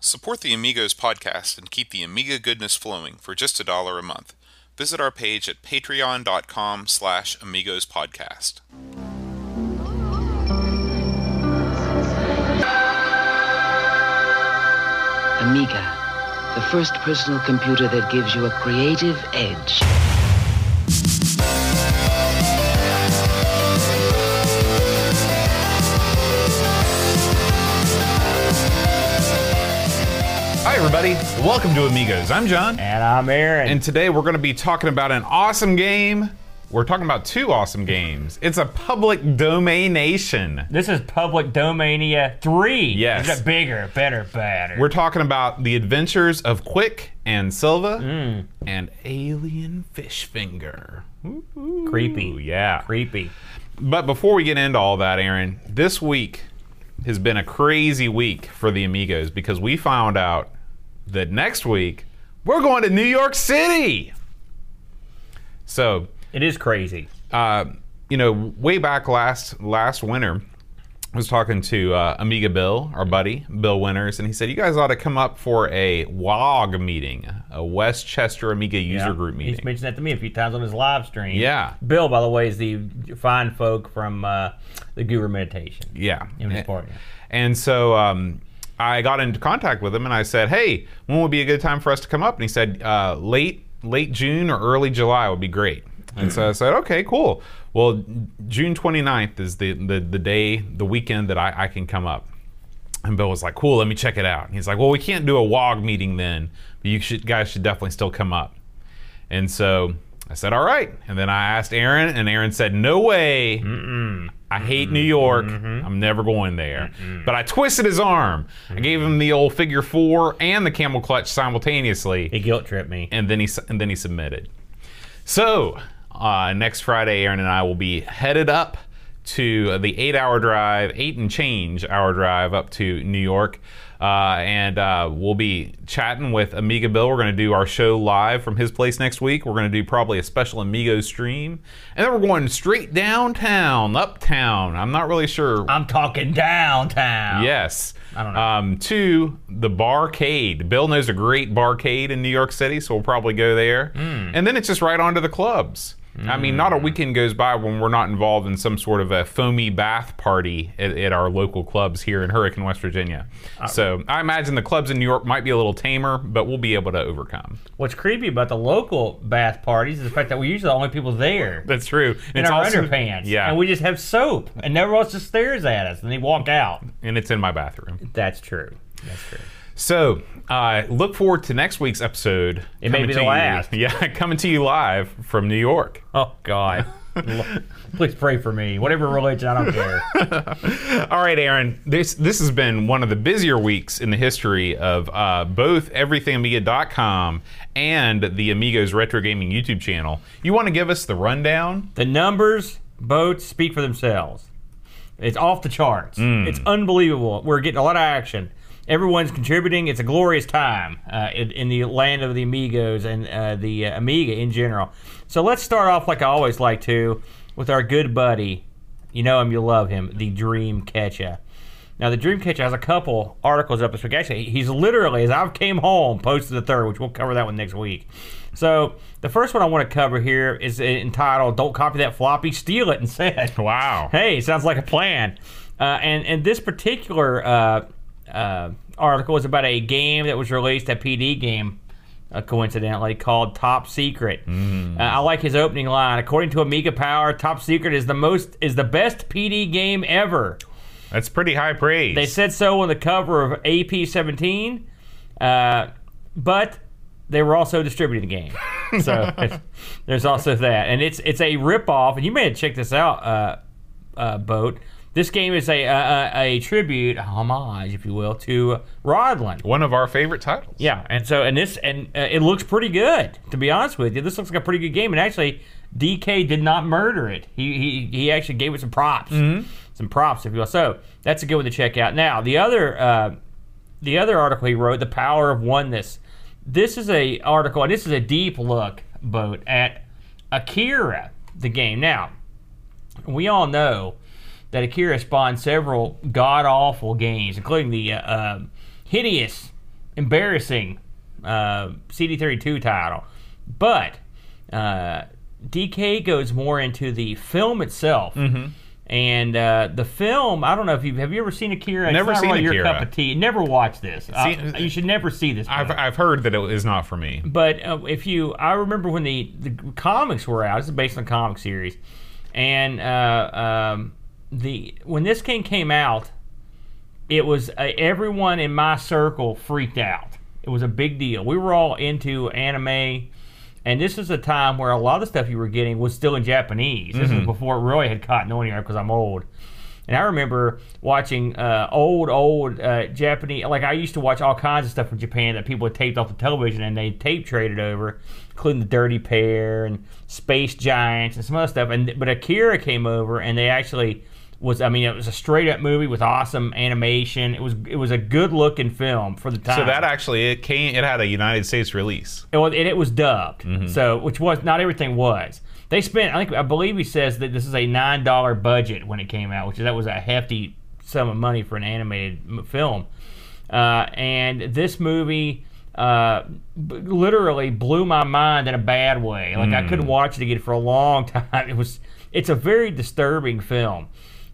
Support the Amigos podcast and keep the Amiga goodness flowing for just a dollar a month. Visit our page at patreon.com slash amigos podcast. Amiga, the first personal computer that gives you a creative edge. Everybody. Welcome to Amigos. I'm John. And I'm Aaron. And today we're going to be talking about an awesome game. We're talking about two awesome games. It's a public domaination. this is Public Domania 3. Yes. Is it bigger, better, better? We're talking about the adventures of Quik and Silva hmm. and Alien Fish Finger. creepy. Yeah. Creepy. But before we get into all that, Aaron, this week has been a crazy week for the Amigos because we found out that next week we're going to New York City. So, It is crazy. uh, you know, way back last last winter, I was talking to uh, Amiga Bill, our buddy Bill Winters, and he said you guys ought to come up for a WOG meeting, a Westchester Amiga user Yeah. group meeting. He's mentioned that to me a few times on his live stream. Yeah. Bill, by the way, is the fine folk from uh, the Guru Meditation. Yeah. In his. And so um, I got into contact with him and I said, hey, when would be a good time for us to come up? And he said, uh, late late June or early July would be great. And so I said, okay, cool. Well, June 29th is the, the, the day, the weekend that I, I can come up. And Bill was like, cool, let me check it out. And he's like, well, we can't do a WOG meeting then, but you should, guys should definitely still come up. And so I said, all right. And then I asked Aaron, and Aaron said, no way. I hate New York. I'm never going there. But I twisted his arm. I gave him the old figure four and the camel clutch simultaneously, He guilt tripped me. and then he and then he submitted. So uh, next Friday, Aaron and I will be headed up to the eight-hour drive, eight and change hour drive up to New York. Uh, and uh, we'll be chatting with Amiga Bill. We're going to do our show live from his place next week. We're going to do probably a special Amigo stream. And then we're going straight downtown, uptown. I'm not really sure I'm talking downtown. Yes. I don't know. Um, to the barcade. Bill knows a great barcade in New York City, so we'll probably go there. Hmm. And then it's just right on to the clubs. I mean, not a weekend goes by when we're not involved in some sort of a foamy bath party at, at our local clubs here in Hurricane, West Virginia. Uh, so I imagine the clubs in New York might be a little tamer, but we'll be able to overcome. What's creepy about the local bath parties is the fact that we're usually the only people there. That's true. in It's our also- underpants. Yeah. And we just have soap. And everyone else just stares at us and they walk out. and it's in my bathroom. That's true. That's true. So, uh, look forward to next week's episode. It may be the you- last. Yeah, coming to you live from New York. Oh, God. Please pray for me. Whatever religion, I don't care. All right, Aaron. This this has been one of the busier weeks in the history of uh, both EverythingAmiga.com and the Amigos Retro Gaming YouTube channel. You want to give us the rundown? The numbers, boats speak for themselves. It's off the charts. Mm. It's unbelievable. We're getting a lot of action. Everyone's contributing. It's a glorious time uh, in, in the land of the Amigos and uh, the uh, Amiga in general. So let's start off like I always like to with our good buddy. You know him, you love him, the Dream Catcher. Now, the Dreamcatcher has a couple articles up this week. Actually, he's literally, as I came home, posted the third, which we'll cover that one next week. So, the first one I want to cover here is entitled "Don't Copy That Floppy, Steal It Instead." Wow. Hey, sounds like a plan. Uh, and and this particular uh, uh, article is about a game that was released, a PD game, uh, coincidentally called Top Secret. Uh, I like his opening line. According to Amiga Power, Top Secret is the most is the best PD game ever. That's pretty high praise. They said so on the cover of AP 17, uh, but they were also distributing the game. So there's also that, and it's it's a ripoff. And you may have checked this out, uh, uh, boat. This game is a, a a tribute, a homage, if you will, to Rodland. one of our favorite titles. Yeah, and so and this and uh, it looks pretty good. To be honest with you, this looks like a pretty good game. And actually, DK did not murder it. He he, he actually gave it some props, some props, if you will. So that's a good one to check out. Now the other uh, the other article he wrote, "The Power of Oneness." This is a article, and this is a deep look, boat at Akira, the game. Now we all know that Akira spawned several god awful games, including the uh, um hideous embarrassing uh, CD32 title. But uh, DK goes more into the film itself. Mm-hmm. And uh, the film, I don't know if you have you ever seen Akira. It's Never not seen really your Akira. cup of tea. Never watch this. See- you should never see this. I've. I've heard that it is not for me. But uh, if you, I remember when the, the comics were out. This is based on a comic series, and uh, um, the when this game came out, it was uh, everyone in my circle freaked out. It was a big deal. We were all into anime, and this is a time where a lot of stuff you were getting was still in Japanese. This was before it really had caught on here because I'm old. And I remember watching uh, old, old uh, Japanese. Like I used to watch all kinds of stuff from Japan that people had taped off the television, and they tape traded over, including the Dirty Pair and Space Giants and some other stuff. And but Akira came over, and they actually was. I mean, it was a straight up movie with awesome animation. It was it was a good looking film for the time. So that actually it came. It had a United States release. Well, and it was dubbed, Mm-hmm. so which was not everything was. They spent, I think, I believe he says that this is a nine dollar budget when it came out, which that was a hefty sum of money for an animated film. Uh, and this movie uh, b- literally blew my mind in a bad way. Like I couldn't watch it again for a long time. It was, it's a very disturbing film.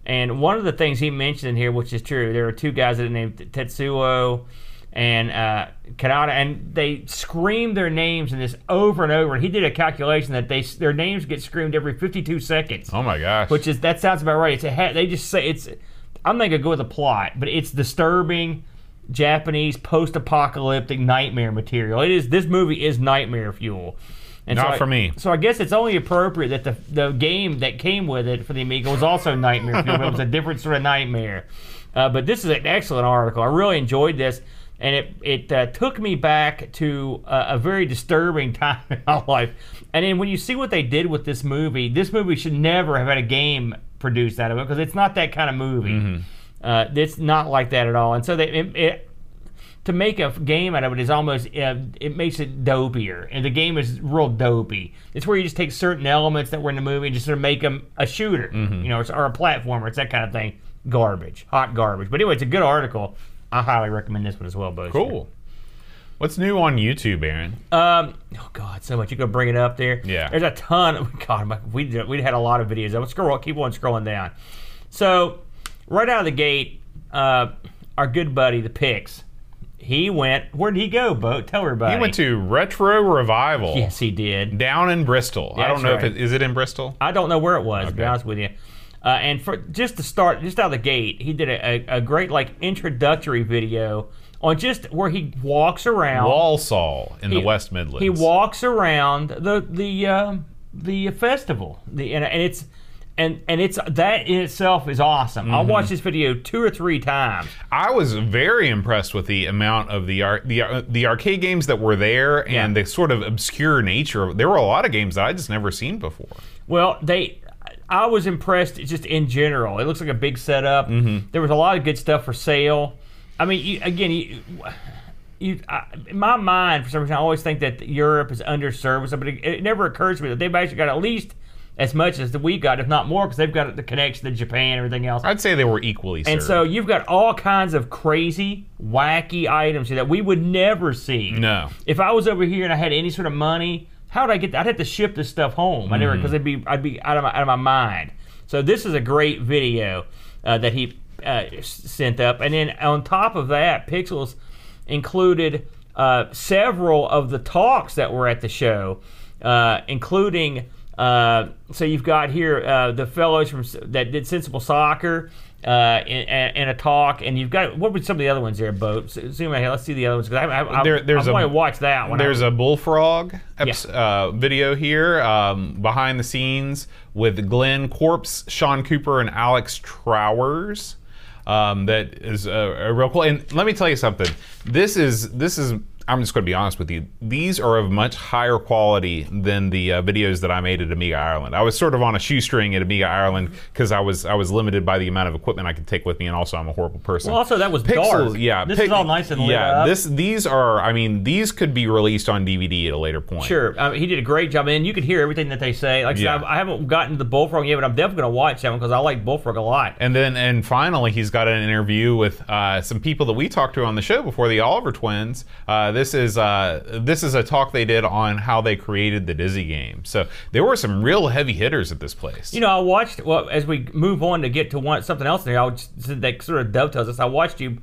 And one of the things he mentioned in here, which is true, there are two guys that are named Tetsuo and uh, Kaneda, and they scream their names in this over and over. And he did a calculation that they their names get screamed every 52 seconds, Oh my gosh! which is that sounds about right. It's a they just say it's. I'm not gonna go with the plot, but it's disturbing Japanese post-apocalyptic nightmare material. It is. This movie is nightmare fuel. And Not I- for me. So I guess it's only appropriate that the the game that came with it for the Amiga was also nightmare it was a different sort of nightmare. Uh, but this is an excellent article. I really enjoyed this, and it it uh, took me back to uh, a very disturbing time in my life. And then when you see what they did with this movie, this movie should never have had a game produced out of it because it's not that kind of movie. Uh, it's not like that at all. And so they it, it, to make a game out of it is almost uh, it makes it dopier, and the game is real dopey. It's where you just take certain elements that were in the movie and just sort of make them a shooter, you know, or a platformer. It's that kind of thing. Garbage, hot garbage. But anyway, it's a good article. I highly recommend this one as well, Bo. cool. What's new on YouTube, Aaron? Um, oh God, so much. You could bring it up there. Yeah. There's a ton. Of, God, we did- we had a lot of videos. I would scroll, keep on scrolling down. So, right out of the gate, uh, our good buddy, the Pix, he went. Where did he go, Bo? Tell everybody. He went to Retro Revival Yes, he did. down in Bristol. I don't know right. if it is it in Bristol. I don't know where it was, to be honest with you. Uh, and for just to start, just out of the gate, he did a, a, a great like introductory video on just where he walks around. Walsall in the West Midlands. He walks around the the uh, the festival, the and, and it's and and it's that in itself is awesome. Mm-hmm. I'll watch this video two or three times. I was very impressed with the amount of the ar- the ar- the arcade games that were there and the sort of obscure nature. of There were a lot of games that I just never seen before. Well, they. I was impressed just in general. It looks like a big setup. Mm-hmm. There was a lot of good stuff for sale. I mean, you, again, you, you, I, in my mind, for some reason, I always think that Europe is underserved, with something. It, it never occurs to me that they've actually got at least as much as we got, if not more, because they've got the connection to Japan and everything else. I'd say they were equally. And served. so you've got all kinds of crazy, wacky items that we would never see. no, If I was over here and I had any sort of money, how would I get? That? I'd have to ship this stuff home. I never because I'd be I'd be out of my out of my mind. So this is a great video uh, that he uh, sent up, and then on top of that, Pixels included uh, several of the talks that were at the show, uh, including. Uh, so you've got here uh, the fellows from that did Sensible Soccer uh, in, in a talk, and you've got what were some of the other ones there, Bo? So- Zoom out here. Let's see the other ones because I, I, I, There- there's I want to watch that one. There's I, a bullfrog eps- uh, video here um, behind the scenes with Glenn Corpes, Sean Cooper, and Alex Trowers. Um, that is a, a real cool. And let me tell you something. This is this is I'm just going to be honest with you. These are of much higher quality than the uh, videos that I made at Amiga Ireland. I was sort of on a shoestring at Amiga Ireland because I was I was limited by the amount of equipment I could take with me, and also I'm a horrible person. Well, also that was Pixels, dark. yeah. this pic- is all nice and lit yeah. up. This these are. I mean, these could be released on DVD at a later point. Sure, mean, he did a great job, and you could hear everything that they say. Like I said, Yeah. I, I haven't gotten to the Bullfrog yet, but I'm definitely going to watch that one because I like Bullfrog a lot. And then, and finally, he's got an interview with uh, some people that we talked to on the show before, the Oliver twins. Uh, this is uh, this is a talk they did on how they created the Dizzy game. So there were some real heavy hitters at this place. You know, I watched. Well, as we move on to get to one something else there, I was, that sort of dovetails us. I watched you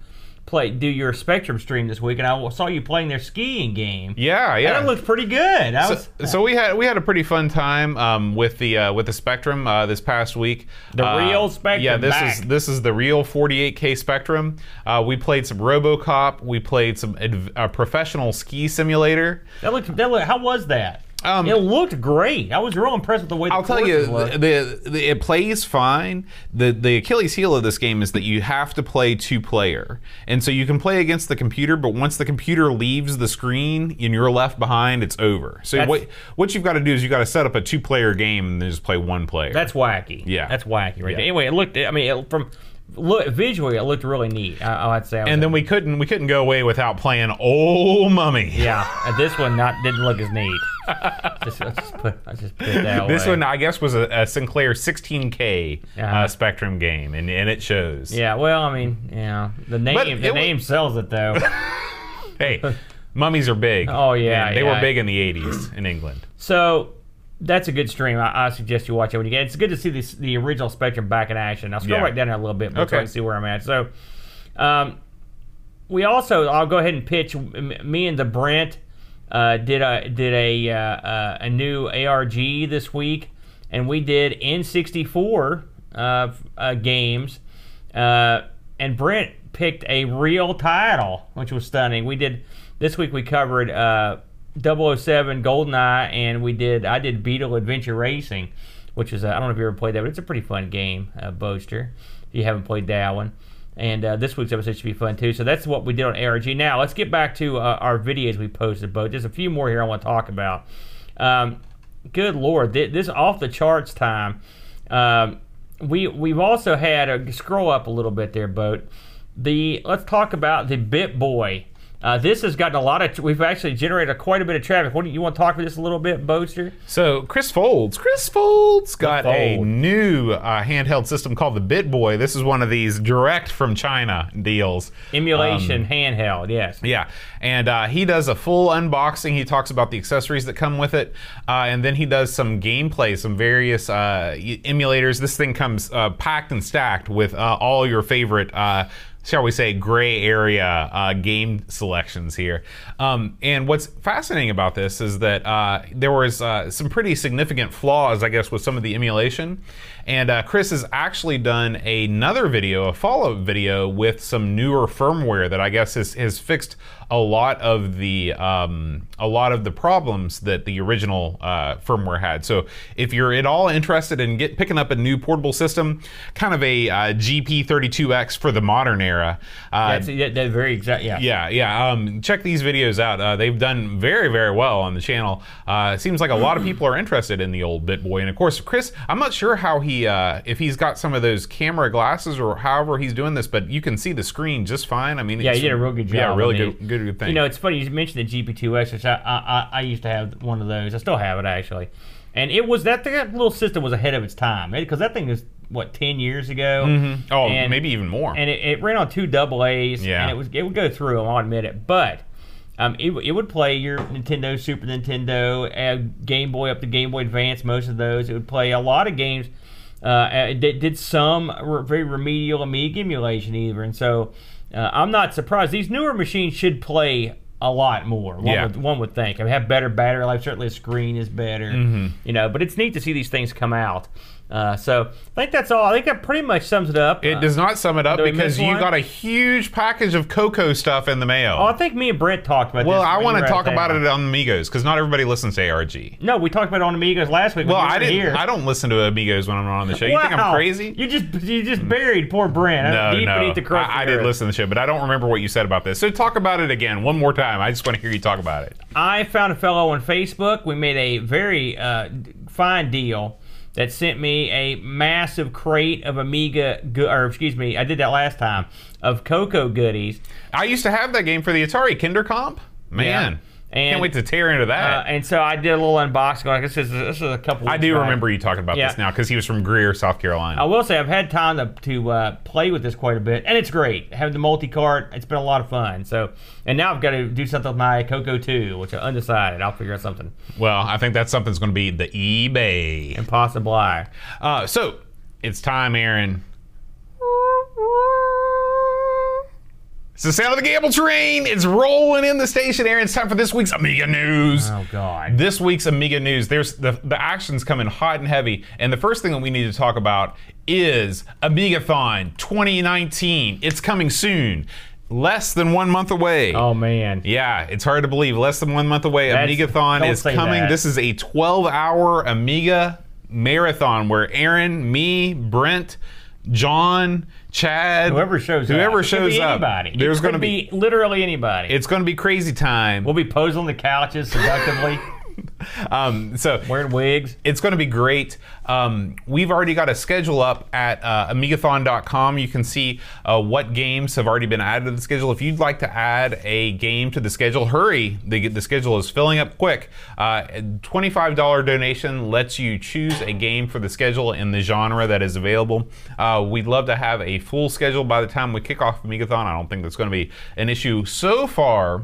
play do your Spectrum stream this week, and I saw you playing their skiing game. yeah, yeah. And it looked pretty good. I was, so, so we had we had a pretty fun time um, with the uh, with the Spectrum uh, this past week. The Uh, real Spectrum Yeah, this back. is this is the real 48k Spectrum. Uh, we played some RoboCop. We played some adv- uh, professional ski simulator. that looked. That looked. How was that? Um, it looked great. I was real impressed with the way. The I'll tell you, looked. the, the it plays fine. the The Achilles heel of this game is that you have to play two player, and so you can play against the computer. But once the computer leaves the screen and you're left behind, it's over. So That's- what what you've got to do is you have got to set up a two player game and then just play one player. That's wacky. Yeah. that's wacky right Yeah. Anyway, it looked. I mean, it, from look visually, it looked really neat. I, I'd say. I and then we couldn't we couldn't go away without playing Old Mummy. Yeah, and this one not didn't look as neat. just, let's just put, let's just put that This one, I guess, was a, a Sinclair 16K Uh-huh. uh, Spectrum game, and, and it shows. Yeah, well, I mean, yeah, the name But the name sells it though. Hey, mummies are big. Oh, yeah, they yeah. were big in the 80s in England. so that's a good stream. I, I suggest you watch it when you get. It's good to see this, the original Spectrum back in action. I'll scroll Yeah. right down there a little bit, but so I Okay. can see where I'm at. So, um, we also I'll go ahead and pitch. Me and the Brent uh, did a did a uh, uh, a new ARG this week, and we did N64 uh, uh, games, uh, and Brent picked a real title, which was stunning. We did this week. We covered uh, 007 GoldenEye, and we did I did Beetle Adventure Racing, which is I don't know if you ever played that, but it's a pretty fun game, uh, Boaster. If you haven't played that one. And uh, this week's episode should be fun too. So that's what we did on ARG. Now let's get back to uh, our videos we posted, Bo. There's a few more here I want to talk about. Um, good lord, thi- this off the charts time. Um, we we've also had a scroll up a little bit there, boat. The let's talk about the Bit Boy. Uh, this has gotten a lot of. We've actually generated quite a bit of traffic. What do you want to talk about this a little bit, Boaster? So Chris Folds, Chris Folds got a new uh, handheld system called the BitBoy. This is one of these direct from China deals. Emulation handheld, yes. Yeah, and uh, he does a full unboxing. He talks about the accessories that come with it, uh, and then he does some gameplay, some various uh, emulators. This thing comes uh, packed and stacked with uh, all your favorite. Shall we say gray area uh, game selections here? Um, and what's fascinating about this is that uh, there was uh, some pretty significant flaws, I guess, with some of the emulation. And uh, Chris has actually done another video, a follow-up video with some newer firmware that I guess has, has fixed a lot of the um, a lot of the problems that the original uh, firmware had. So if you're at all interested in get picking up a new portable system, kind of a uh, GP32X for the modern era, uh, That's that, that very exact. Yeah. yeah, yeah. Um, check these videos out. Uh, they've done very, very well on the channel. Uh, it seems like a lot of people are interested in the old BitBoy, and of course, Chris. I'm not sure how he, uh, if he's got some of those camera glasses or however he's doing this, but you can see the screen just fine. I mean, Yeah, you did a real good job. Yeah, really good, good, good thing. You know, it's funny you mentioned the GP2X, which I, I, I- used to have one of those. I still have it actually, and it was that that little system was ahead of its time because that thing was what ten years ago. oh, and- maybe even more. and it, it ran on two double A's. Yeah. and it was it would go through them. I'll admit it, but. Um, it, it would play your Nintendo, Super Nintendo, uh, Game Boy up to Game Boy Advance, most of those. It would play a lot of games. Uh, it did, did some re- very remedial Amiga emulation either, and so uh, I'm not surprised. These newer machines should play a lot more. One, Yeah. would, one would think. I mean, have better battery life. Certainly, the screen is better. Mm-hmm. You know, but it's neat to see these things come out. Uh, so I think that's all. I think that pretty much sums it up. It Uh, does not sum it up because you got a huge package of Coco stuff in the mail. oh, I think me and Brent talked about this. well, this. I want to talk about it on Amigos because not everybody listens to ARG. No, we talked about it on Amigos last week. Well, you I didn't. Here. I don't listen to Amigos when I'm on the show. You think I'm crazy? You just you just buried poor Brent No, deep no. beneath the crust. I, I did listen to the show, but I don't remember what you said about this. So talk about it again one more time. I just want to hear you talk about it. I found a fellow on Facebook. We made a very uh, fine deal that sent me a massive crate of Amiga, go- or excuse me, I did that last time of Coco goodies. I used to have that game for the Atari Kinder Comp. Man, Yeah. And- can't wait to tear into Uh, that. and so I did a little unboxing. Like this is this is a couple. I do back. remember you talking about Yeah. this now because he was from Greer, South Carolina. I will say I've had time to, to uh, play with this quite a bit, and it's great. Having the multi cart, it's been a lot of fun. So, and now I've got to do something with my Coco 2, which I'm undecided. I'll figure out something. well, I think that something's going to be the eBay. Impossible. I. Uh, so it's time, Aaron. It's the sound of the gamble train. It's rolling in the station, Aaron. It's time for this week's Amiga news. Oh God. This week's Amiga news, there's the, the action's coming hot and heavy. And the first thing that we need to talk about is Amigathon 2019. It's coming soon. Less than one month away. Oh man. Yeah, it's hard to believe. Less than one month away. That's- Amigathon is coming. that. This is a 12 hour Amiga marathon where Aaron, me, Brent, John, Chad, Whoever shows up. whoever could shows be up, Anybody. there's going to could be, literally anybody. it's going to be crazy time. we'll be posing on the couches seductively, Um, so wearing wigs. it's going to be great. Um, we've already got a schedule up at uh, amigathon.com. You can see uh, what games have already been added to the schedule. If you'd like to add a game to the schedule, hurry. The, the schedule is filling up quick. Uh, a $25 donation lets you choose a game for the schedule in the genre that is available. Uh, we'd love to have a full schedule by the time we kick off Amigathon. I don't think that's going to be an issue so far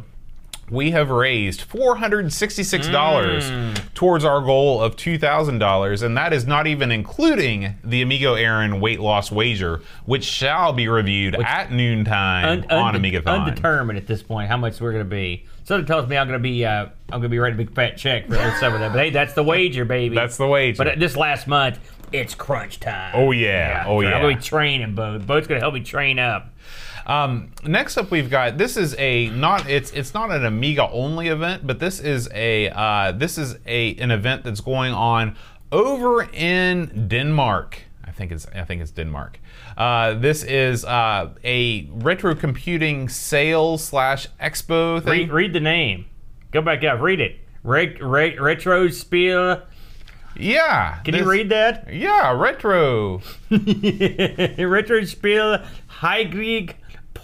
we have raised $466 towards our goal of $2,000, and that is not even including the Amigo Aaron weight loss wager, which shall be reviewed at noontime Un- on unde- Amigathon. Undetermined at this point how much we're going to be. Something tells me I'm going to be uh, I'm going to be writing a big fat check for some of that. But hey, that's the wager, baby. That's the wager. But this last month, it's crunch time. Oh, yeah. Oh, yeah. I'm going to be training, Bo. Bo's going to help me train up. Um, next up, we've got this is a not it's it's not an Amiga only event, but this is a uh, this is a an event that's going on over in Denmark. I think it's I think it's Denmark. Uh, this is uh, a retro computing sales slash expo thing. Read, read the name. Go back up. Read it. Re- re- retro Spiel. yeah, Can this- you read that? Yeah, retro. retro Spiel Heigrig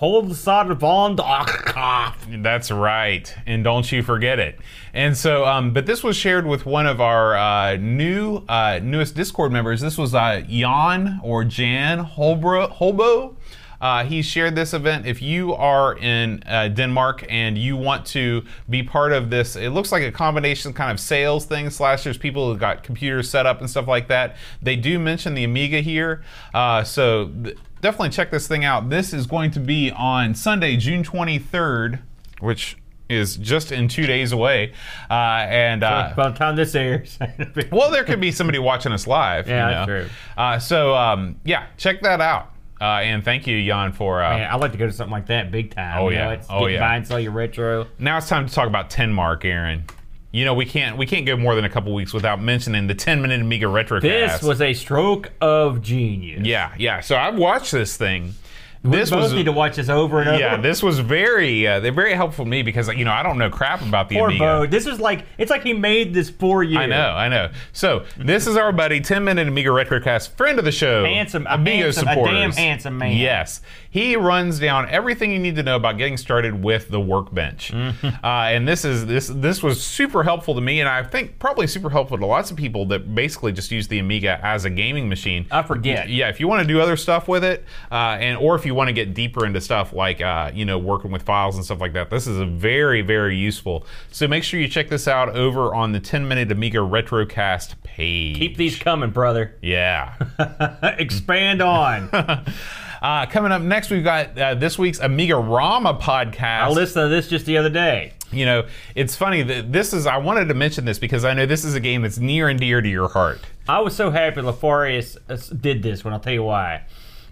Polsar von Dach. That's right, and don't you forget it. And so, um, but this was shared with one of our uh, new uh, newest Discord members. This was uh, Jan or Jan Holbro, Holbo. Uh, he shared this event. If you are in uh, Denmark and you want to be part of this, it looks like a combination kind of sales thing. Slash, there's people who got computers set up and stuff like that. They do mention the Amiga here, uh, so. Th- definitely check this thing out. This is going to be on Sunday, June 23rd, which is just in two days away. Uh, and uh, By the time this airs. well, there could be somebody watching us live. Yeah, you that's know. true. Uh, so um, yeah, check that out. Uh, and thank you, Jan, for. Uh, Man, I'd like to go to something like that big time. Oh, you know, yeah. It's Oh, yeah. And sell your retro. Now it's time to talk about Ten Mark, Aaron. You know we can't we can't go more than a couple weeks without mentioning the 10 minute Amiga Retrocast. This was a stroke of genius. yeah yeah. So I've watched this thing. This we both was need to watch this over and over. yeah. This was very uh, they're very helpful to me because you know I don't know crap about the Poor Amiga. Bo. This is like it's like he made this for you. I know, I know. So this is our buddy, 10 Minute Amiga Retrocast, friend of the show, Handsome, Amiga handsome- a damn handsome man. Yes, he runs down everything you need to know about getting started with the Workbench, Mm-hmm. uh, and this is this this was super helpful to me, and I think probably super helpful to lots of people that basically just use the Amiga as a gaming machine. I forget. Yeah, if you want to do other stuff with it, uh, and or if you want to get deeper into stuff like uh, you know working with files and stuff like that, this is a very very useful. So make sure you check this out over on the 10 Minute Amiga Retrocast page. Keep these coming, brother. Yeah. Expand on. uh, coming up next, we've got uh, this week's Amiga Rama podcast. I listened to this just the other day. you know, it's funny that this is. I wanted to mention this because I know this is a game that's near and dear to your heart. I was so happy Lafarius uh, did this one. I'll tell you why.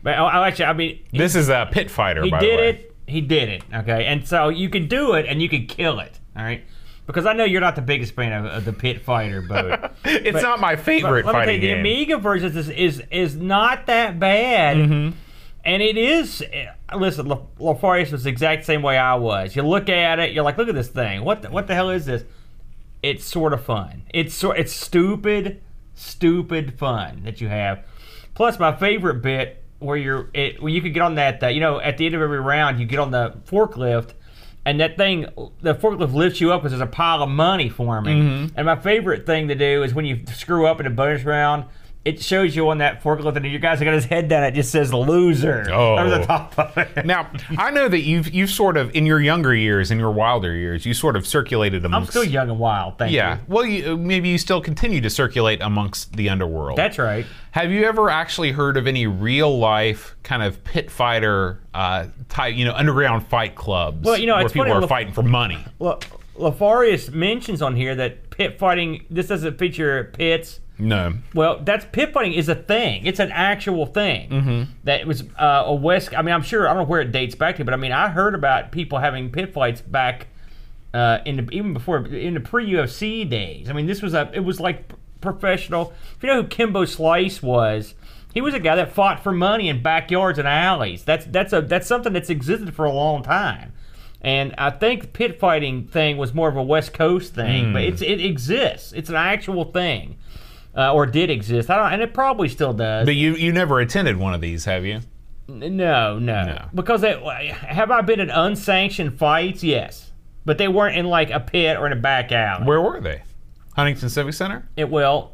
But I, I actually, I mean, This is a pit fighter. he by did the way. it. He did it. Okay, and so you can do it, and you can kill it. All right, because I know you're not the biggest fan of, of the pit fighter but It's But- not my favorite Let me tell you, the. Amiga version is is is not that bad, Mm-hmm. and it is. uh, Listen, La- Lafarius was the exact same way I was. You look at it, you're like, look at this thing. What the, what the hell is this? It's sort of fun. It's sort it's stupid, stupid fun that you have. Plus, my favorite bit where you're it where you could get on that. Uh, you know, at the end of every round, you get on the forklift. And that thing, the forklift lifts you up because there's a pile of money forming. And my favorite thing to do is when you screw up in a bonus round, it shows you on that forklift, and your guy's got his head down. It just says "loser" Oh. over the top of it. Now, I know that you've you've sort of in your younger years, in your wilder years, you sort of circulated amongst. I'm still young and wild. Thank Yeah. you. Well, you, maybe you still continue to circulate amongst the underworld. That's right. Have you ever actually heard of any real life kind of pit fighter uh, type, you know, underground fight clubs? Well, you know, where it's people funny, are La- fighting for money. Well, Lafarius mentions on here that pit fighting. This doesn't feature pits. No. Well, that's pit fighting is a thing. It's an actual thing. Mm-hmm. That was uh, a West. I mean, I'm sure I don't know where it dates back to, but I mean, I heard about people having pit fights back uh, in the, even before in the pre UFC days. I mean, this was a it was like professional. If you know who Kimbo Slice was, he was a guy that fought for money in backyards and alleys. That's that's a that's something that's existed for a long time. And I think the pit fighting thing was more of a West Coast thing, but it's it exists. It's an actual thing, uh, or did exist. I don't, and it probably still does. But you you never attended one of these, have you? No, no, No. Because they, have I been in unsanctioned fights? Yes, but they weren't in like a pit or in a back alley. Where were they? Huntington Civic Center? It will.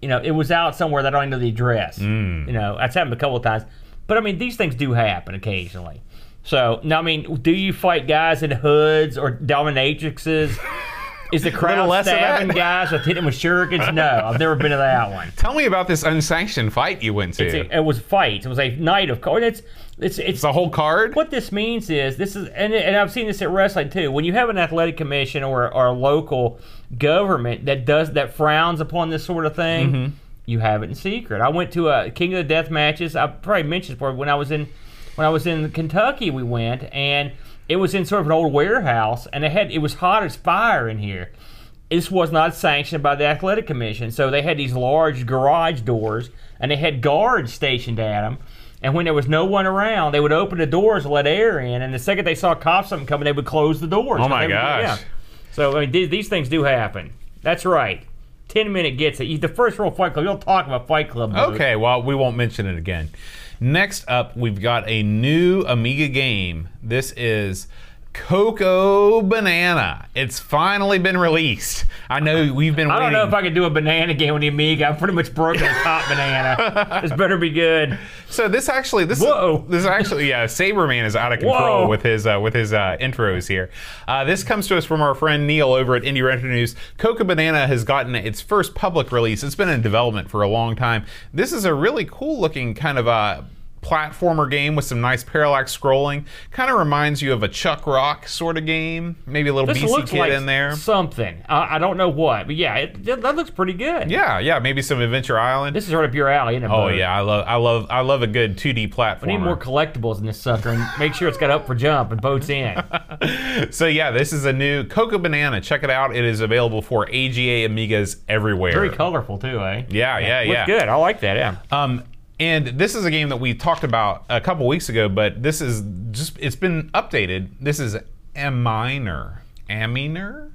You know, it was out somewhere that I don't know the address. Mm. You know, that's happened a couple of times. But I mean, these things do happen occasionally. So now, I mean, do you fight guys in hoods or dominatrixes? Is the crowd less stabbing guys with hitting with shurikens? No, I've never been to that one. Tell me about this unsanctioned fight you went to. A, it was fights. It was a night of course. It's it's it's a whole card? what this means is this is and, and I've seen this at wrestling too. When you have an athletic commission or, or a local government that does that frowns upon this sort of thing, Mm-hmm. you have it in secret. I went to a King of the Death matches. I probably mentioned before when I was in when I was in Kentucky. We went and it was in sort of an old warehouse and it had it was hot as fire in here. This was not sanctioned by the athletic commission, so they had these large garage doors and they had guards stationed at them. And when there was no one around, they would open the doors and let air in. And the second they saw cops something coming, they would close the doors. Oh my would- gosh. So I mean, these, these things do happen. That's right. Ten minute gets it. The first rule of Fight Club. You don't talk about Fight Club. Booth. Okay, well, we won't mention it again. Next up, we've got a new Amiga game. This is Coco Banana. It's finally been released. I know we've been I don't know if I can do a banana game with the Amiga. I'm pretty much broken the top banana. This better be good. So this actually, this Whoa. this actually, yeah, Saberman is out of control Whoa. with his uh, with his uh, intros here. Uh, this comes to us from our friend Neil over at Indie Retro News. Coco Banana has gotten its first public release. It's been in development for a long time. This is a really cool looking kind of uh, platformer game with some nice parallax scrolling. Kind of reminds you of a Chuck Rock sort of game. Maybe a little This BC Kid like in there. something. I, I don't know what, but yeah, it, that looks pretty good. Yeah, yeah, maybe some Adventure Island. This is right up your alley, isn't it? oh yeah, I love I love I love a good 2D platformer. We need more collectibles in this sucker, and make sure it's got up for jump and boats in. So yeah, this is a new Coco Banana. Check it out. It is available for AGA Amigas everywhere. Very colorful too, eh? Yeah, yeah, Looks yeah. good. I like that. Yeah. Um, and this is a game that we talked about a couple weeks ago, but this is just it's been updated. This is a minor, a minor,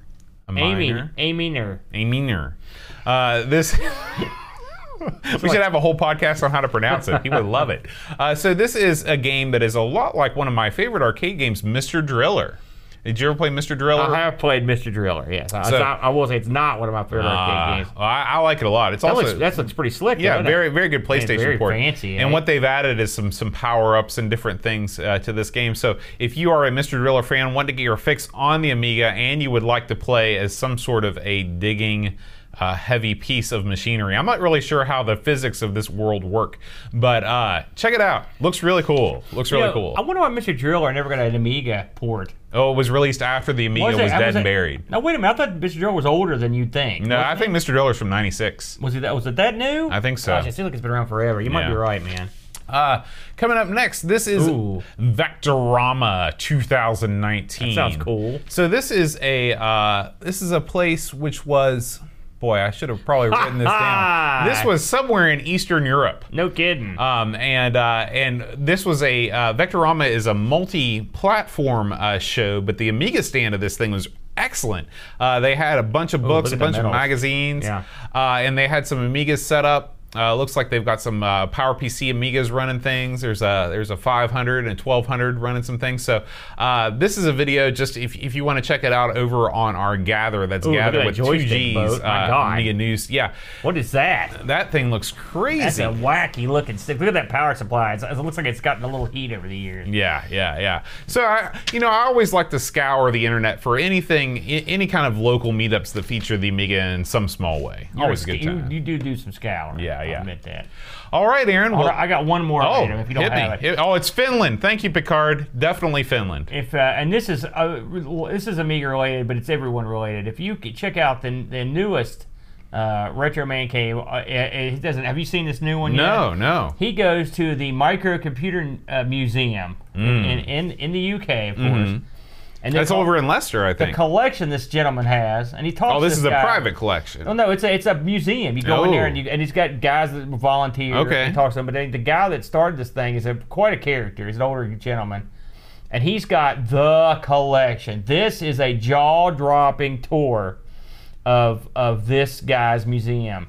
a minor, Amy, or a minor. Uh, this. we should have a whole podcast on how to pronounce it. He would love it. Uh, so this is a game that is a lot like one of my favorite arcade games, Mr. Driller. Did you ever play Mr. Driller? I have played Mr. Driller. Yes, I, So- not- I will say it's not one of my favorite Ah, arcade games. I, I like it a lot. It's That also looks, that looks pretty slick. yeah, doesn't very very good PlayStation very port. fancy, And eh? what they've added is some some power ups and different things uh, to this game. So if you are a Mr. Driller fan, want to get your fix on the Amiga, and you would like to play as some sort of a digging. Uh, heavy piece of machinery. I'm not really sure how the physics of this world work, but uh, check it out. Looks really cool. Looks really You know, cool. I wonder why Mr. Driller never got an Amiga port. oh, it was released after the Amiga was, it- dead was and buried. No, wait a minute. I thought Mr. Driller was older than you'd think. No, I think Mr. Driller's from '96. was it that was it that new? I think so. Gosh, it seems like it's been around forever. You might be right, man. Uh, coming up next, this is Ooh. Vectorama 2019. That sounds cool. So this is a uh, this is a place which was boy, I should have probably written this down. This was somewhere in Eastern Europe. No kidding. Um, and uh, and this was a uh, Vectorama is a multi-platform uh, show, but the Amiga stand of this thing was excellent. Uh, they had a bunch of books, a look at the bunch of magazines, Yeah. uh, and they had some Amigas set up. Uh, looks like they've got some uh, PowerPC Amigas running things. There's a there's a 500 and 1200 running some things. So uh, this is a video just if, if you want to check it out over on our Gather. That's Ooh, Gather with two G's. boat. My uh, God. Amiga News. Yeah, what is that? that thing looks crazy. That's a wacky looking stick. Look at that power supply. It's, it looks like it's gotten a little heat over the years. Yeah, yeah, yeah. So I, you know, I always like to scour the internet for anything, I- any kind of local meetups that feature the Amiga in some small way. You're always a sc- good you, time. you do do some scouring. Yeah, I'll yeah. admit that. All right, Aaron. Well, I got one more oh, item if you don't have me. it. Oh, it's Finland. Thank you, Picard. Definitely Finland. If uh, and this is uh, this is Amiga related, but it's everyone related. If you check out the the newest uh, Retro Man Cave, uh, it, doesn't. Have you seen this new one yet? No, no. He goes to the Microcomputer uh, Museum in, in in the UK, of course. And. That's over in Leicester, I think. the collection this gentleman has, and he talks. Oh, this to is a private collection. Oh no, it's a it's a museum. You go in there Oh. and you, and he's got guys that volunteer Okay. and talks to them. But the guy that started this thing is a quite a character. He's an older gentleman, and he's got the collection. This is a jaw dropping tour of of this guy's museum.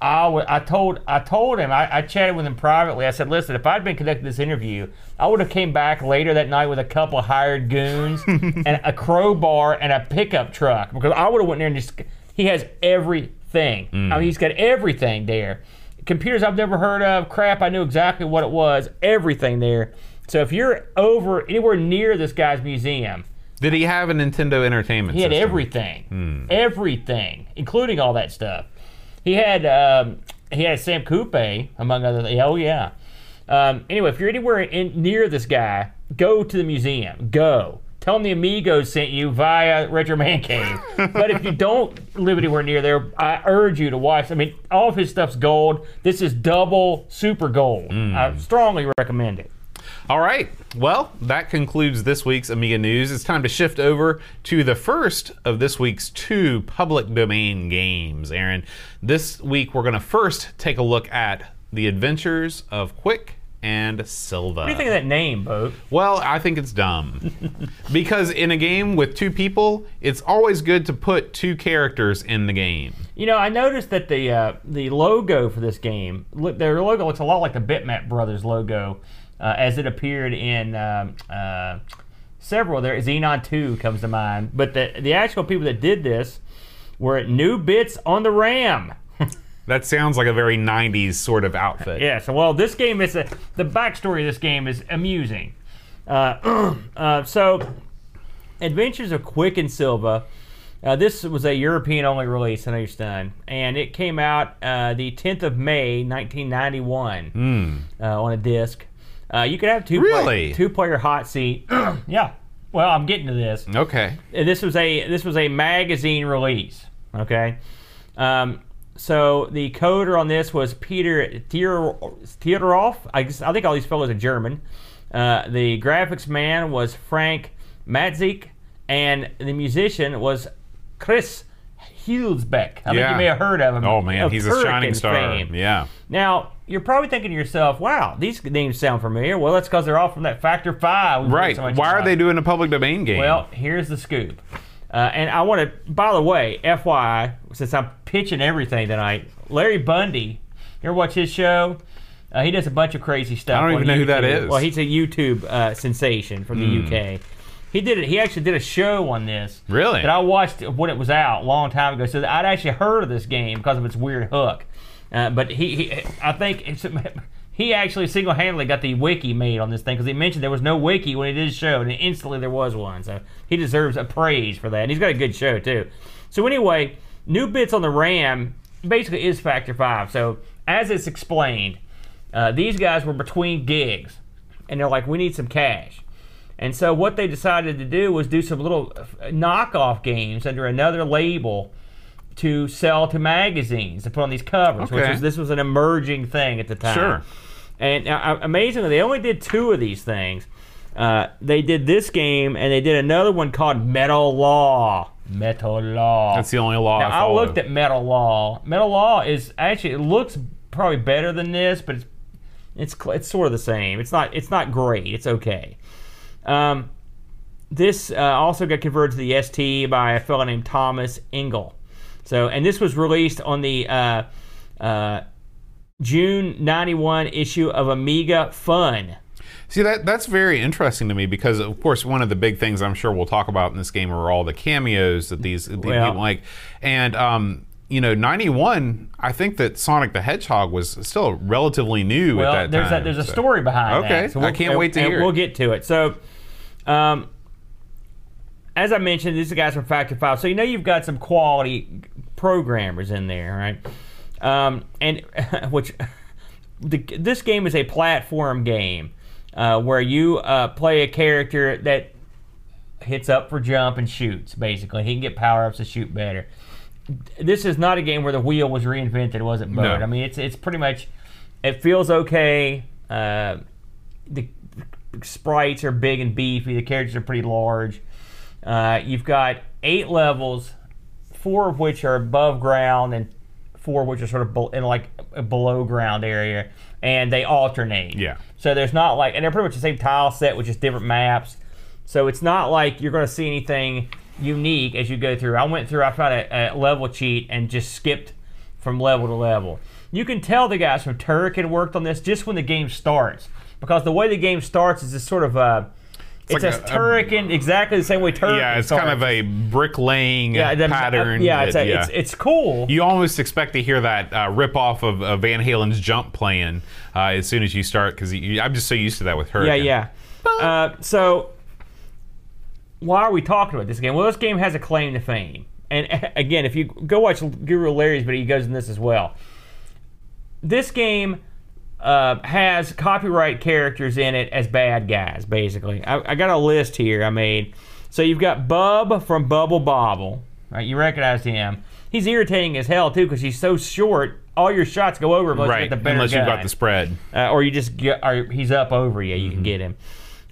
I, I told I told him I, I chatted with him privately. I said, "Listen, if I'd been conducting this interview, I would have came back later that night with a couple of hired goons and a crowbar and a pickup truck because I would have went there and just he has everything. Mm. I mean, he's got everything there. Computers I've never heard of, crap I knew exactly what it was, everything there. So if you're over anywhere near this guy's museum, Did he have a Nintendo Entertainment he had System? everything, hmm. everything, including all that stuff. He had um, he had Sam Coupe among other. things. Oh yeah. Um, anyway, if you're anywhere in, near this guy, go to the museum. Go. Tell him the Amigos sent you via Retro Man Cave. but if you don't live anywhere near there, I urge you to watch. I mean, all of his stuff's gold. This is double super gold. I strongly recommend it. All right. Well, that concludes this week's Amiga News. It's time to shift over to the first of this week's two public domain games, Aaron. This week, we're going to first take a look at the adventures of Quik and Silva. What do you think of that name, Boat? Well, I think it's dumb. because in a game with two people, it's always good to put two characters in the game. You know, I noticed that the uh, the logo for this game, look, their logo looks a lot like the Bitmap Brothers logo, uh, as it appeared in um, uh, several. There, Xenon Two comes to mind, but the the actual people that did this were at New Bits on the Ram. That sounds like a very 90s sort of outfit. Yeah, so well, this game is a, the backstory of this game is amusing. Uh, uh, so, Adventures of Quik and Silva. Uh, this was a European only release, I know you're stunned, and it came out uh, the 10th of May, 1991, uh, on a disc. Uh, you could have two Really? two player hot seat. yeah. Well, I'm getting to this. Okay. Uh, this was a this was a magazine release. Okay, um, so the coder on this was Peter Theodoroff. I, guess, I think all these fellows are German. Uh, the graphics man was Frank Matzke, and the musician was Chris Hulsbeck. I think you may have heard of him. Oh, man, he's a shining star. fame. Yeah. Now you're probably thinking to yourself, "Wow, these names sound familiar." Well, that's because they're all from that Factor Five. Right. so Why are they doing a public domain game? Well, here's the scoop. Uh, and I want to, by the way, FYI, since I'm pitching everything tonight, Larry Bundy, you ever watch his show? Uh, he does a bunch of crazy stuff. I don't on even know who that is. Well, he's a YouTube uh, sensation from the UK. He did it. He actually did a show on this. Really? That I watched when it was out a long time ago. So I'd actually heard of this game because of its weird hook. Uh, but he, he, I think he actually single-handedly got the wiki made on this thing because he mentioned there was no wiki when he did his show, and instantly there was one. So he deserves a praise for that. And he's got a good show too. So anyway, new bits on the RAM basically is Factor 5. So, as it's explained, uh, these guys were between gigs, and they're like, we need some cash. And so, what they decided to do was do some little uh, knockoff games under another label to sell to magazines to put on these covers, which was this was an emerging thing at the time. Sure. And uh, amazingly, they only did two of these things. Uh, they did this game, and they did another one called Metal Law. Metal Law. That's the only law Now, I I looked at Metal Law. Metal Law is actually it looks probably better than this, but it's it's it's sort of the same. It's not it's not great. It's okay. Um, this uh, also got converted to the ST by a fellow named Thomas Engel. So, and this was released on the uh, uh, June '91 issue of Amiga Fun. See that that's very interesting to me because of course one of the big things I'm sure we'll talk about in this game are all the cameos that these, these Well- people like, and um, you know, 91. I think that Sonic the Hedgehog was still relatively new Well, at that there's time. a there's a story behind Okay, that. So I can't wait to hear. We'll get to it. So, um, as I mentioned, these are guys from Factor Five. So you know you've got some quality programmers in there, right? Um, and which the, this game is a platform game uh, where you uh, play a character that hits up for jump and shoots. Basically, he can get power ups to shoot better. This is not a game where the wheel was reinvented, was it, Bud? No. I mean, it's it's pretty much. It feels okay. Uh, the sprites are big and beefy. The characters are pretty large. Uh, you've got eight levels, four of which are above ground, and four of which are sort of bel- in like a below ground area, and they alternate. Yeah. So there's not like, and they're pretty much the same tile set with just different maps. So it's not like you're going to see anything unique as you go through. I went through, I found a, a level cheat and just skipped from level to level. You can tell the guys from Turrican worked on this just when the game starts, because the way the game starts is this sort of uh it's, like a, a- a- Turrican exactly the same way Turrican. Yeah, it's starts. kind of a bricklaying yeah, the- pattern. yeah, it's, that- a, it's it's cool. you almost expect to hear that uh, rip off of uh, Van Halen's "Jump" playing uh, as soon as you start because I'm just so used to that with her. Yeah, yeah. Uh, so, why are we talking about this game? Well, this game has a claim to fame. And again, if you go watch Guru Larry's video, he goes in this as well. This game uh, has copyright characters in it as bad guys, basically. I, I got a list here I made. So you've got Bub from Bubble Bobble. Right, you recognize him. He's irritating as hell too because he's so short. All your shots go over unless you get the better Unless you've got the spread. uh, or you just get, or he's up over you. You can Mm-hmm. get him.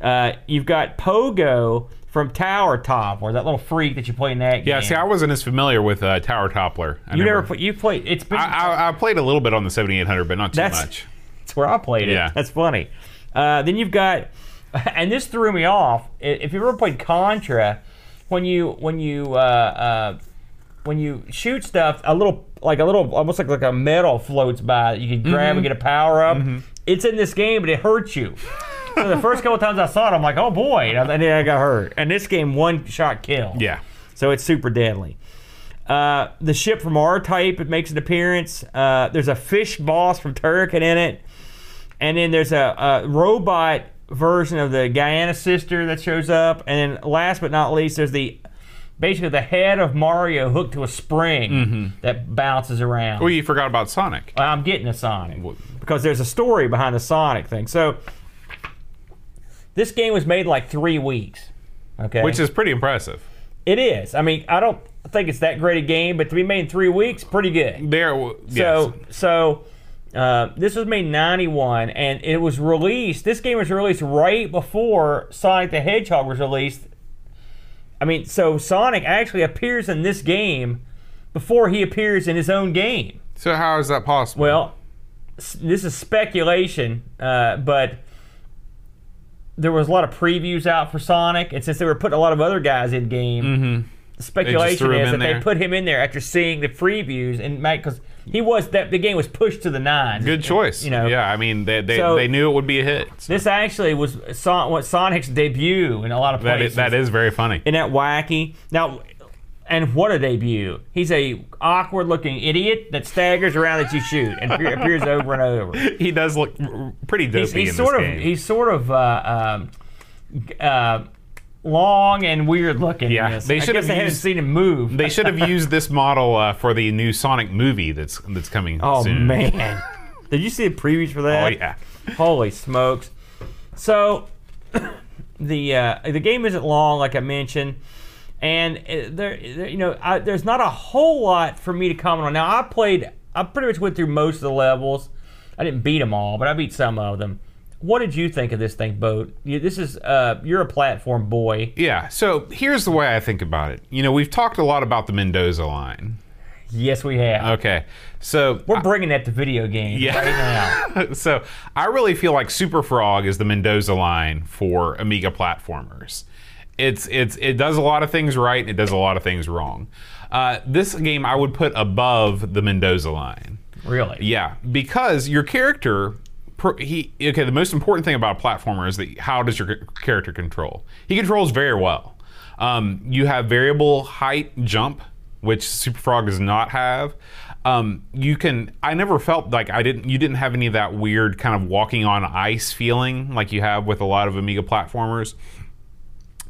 Uh, you've got Pogo from Tower Top, or that little freak that you play in that game. Yeah, game. see, I wasn't as familiar with uh, Tower Toppler. I you never, put, you played. It's been. I, I, I played a little bit on the 7800, but not too much. That's where I played it. Yeah. That's funny. Uh, then you've got, and this threw me off. If you ever played Contra, when you when you uh, uh, when you shoot stuff, a little like a little almost like like a metal floats by that you can grab Mm-hmm. and get a power up. It's in this game, but it hurts you. so the first couple times I saw it, I'm like, oh boy, and then I got hurt. And this game, one shot kill. Yeah. So it's super deadly. Uh, the ship from R Type it makes an appearance. Uh, there's a fish boss from Turrican in it, and then there's a, a robot version of the Giana sister that shows up, and then last but not least, there's the basically the head of Mario hooked to a spring mm-hmm. that bounces around. Oh, you forgot about Sonic. I'm getting a Sonic because there's a story behind the Sonic thing. So this game was made in like three weeks. Okay, Which is pretty impressive. it is. I mean, I don't think it's that great a game, but to be made in three weeks, pretty good. There, yes. So, so uh, this was made in '91, and it was released. This game was released right before Sonic the Hedgehog was released. I mean, so Sonic actually appears in this game before he appears in his own game. so how is that possible? Well, this is speculation, uh, but there was a lot of previews out for Sonic, and since they were putting a lot of other guys in game, the speculation is that they put him in there after seeing the previews and because he was that the game was pushed to the nines. Good choice. You know, yeah, I mean, they they, So- they knew it would be a hit. this actually was Son- what Sonic's debut in a lot of places. is, that is very funny. Isn't that wacky? Now, and what a debut! He's a awkward-looking idiot that staggers around that you shoot and appear- appears over and over. He does look r- pretty dopey he's, he's in sort this of game. he's sort of uh, um, uh, long and weird looking. Yeah, Yes. they I should guess have haven't used- seen him move. They should have used this model uh, for the new Sonic movie that's that's coming oh soon. man, did you see the previews for that? Oh yeah. Holy smokes! So the uh, the game isn't long, like I mentioned, and uh, there, there you know, I, there's not a whole lot for me to comment on. Now I played, I pretty much went through most of the levels. I didn't beat them all, but I beat some of them. What did you think of this thing, Boat? This is uh, you're a platform boy. Yeah. So here's the way I think about it. You know, we've talked a lot about the Mendoza line. Yes, we have. Okay. So We're bringing that to video games Yeah. right now. so I really feel like Super Frog is the Mendoza line for Amiga platformers. It's it's it does a lot of things right. And it does a lot of things wrong. Uh, this game I would put above the Mendoza line. Really? Yeah, because your character, he okay. The most important thing about a platformer is that how does your character control? He controls very well. Um, you have variable height jump, which Super Frog does not have. Um, you can. I never felt like I didn't. You didn't have any of that weird kind of walking on ice feeling like you have with a lot of Amiga platformers.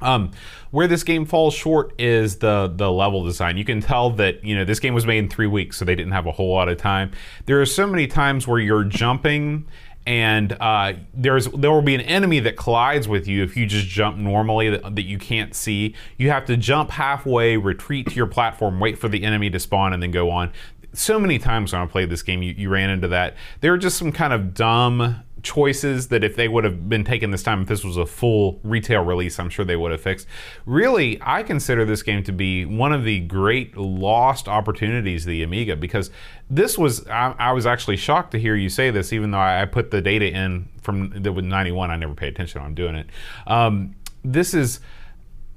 Um, where this game falls short is the the level design. You can tell that you know this game was made in three weeks, so they didn't have a whole lot of time. There are so many times where you're jumping, and uh, there's there will be an enemy that collides with you if you just jump normally that, that you can't see. You have to jump halfway, retreat to your platform, wait for the enemy to spawn, and then go on. So many times when I played this game, you, you ran into that. There are just some kind of dumb choices that if they would have been taken this time, if this was a full retail release, I'm sure they would have fixed. Really, I consider this game to be one of the great lost opportunities of the Amiga because this was, I, I was actually shocked to hear you say this, even though I, I put the data in from the with 91. I never paid attention when I'm doing it. Um, this is.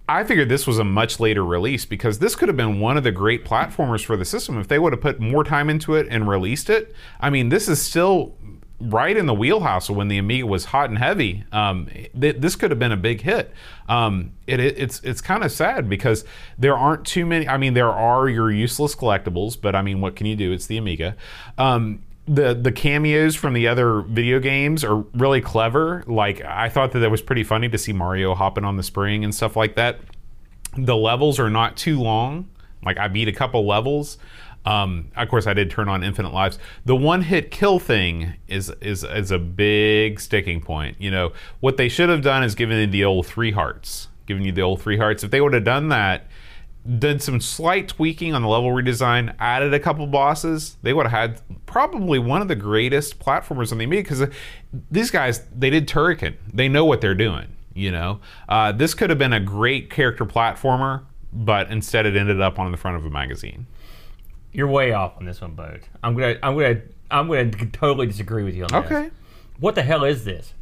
I figured this was a much later release because this could have been one of the great platformers for the system if they would have put more time into it and released it. I mean, this is still right in the wheelhouse of when the Amiga was hot and heavy. Um, th- this could have been a big hit. Um, it, it, it's it's kind of sad because there aren't too many. I mean, there are your useless collectibles, but I mean, what can you do? It's the Amiga. Um, the the cameos from the other video games are really clever. Like I thought that that was pretty funny to see Mario hopping on the spring and stuff like that. The levels are not too long. Like I beat a couple levels. Um, of course, I did turn on infinite lives. The one hit kill thing is is is a big sticking point. You know what they should have done is given you the old three hearts, given you the old three hearts. If they would have done that, did some slight tweaking on the level redesign, added a couple bosses, they would have had probably one of the greatest platformers on the Amiga because these guys they did Turrican. They know what they're doing. You know, uh, this could have been a great character platformer, but instead it ended up on the front of a magazine. You're way off on this one, Boat. I'm gonna, I'm gonna, I'm gonna totally disagree with you on this. Okay. What the hell is this?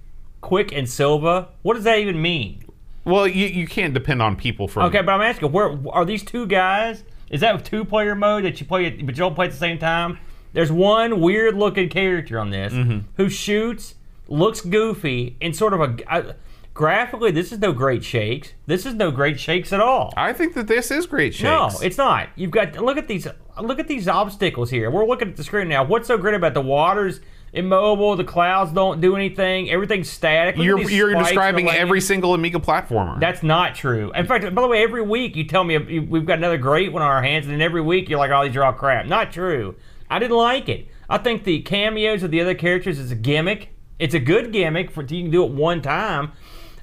Quik and Silva? What does that even mean? Well, you, you can't depend on people from. Okay, but I'm asking, where are these two guys? Is that two player mode that you play, but you don't play at the same time? There's one weird looking character on this Mm-hmm. who shoots, looks goofy, and sort of a. I, graphically, this is no great shakes. This is no great shakes at all. I think that this is great shakes. No, it's not. You've got look at these look at these obstacles here. We're looking at the screen now. What's so great about the water's immobile, the clouds don't do anything, everything's static. Look you're you're describing every single Amiga platformer. That's not true. In fact, by the way, every week you tell me we've got another great one on our hands, and then every week you're like, "Oh, these are all crap." Not true. I didn't like it. I think the cameos of the other characters is a gimmick. It's a good gimmick for you can do it one time.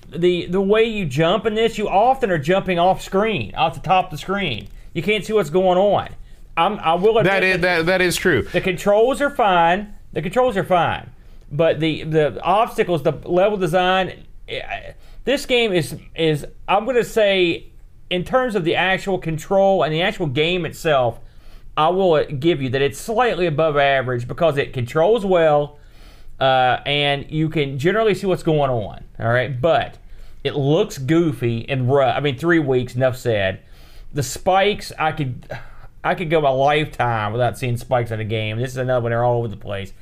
The the way you jump in this, you often are jumping off screen, off the top of the screen. You can't see what's going on. I'm, I will admit that is that that is true. the controls are fine. The controls are fine, but the the obstacles, the level design, eh, this game is is I'm going to say, in terms of the actual control and the actual game itself, I will give you that it's slightly above average because it controls well, uh, and you can generally see what's going on. All right, but it looks goofy and rough. I mean, three weeks. Enough said. The spikes, I could, I could go a lifetime without seeing spikes in a game. This is another one; they're all over the place.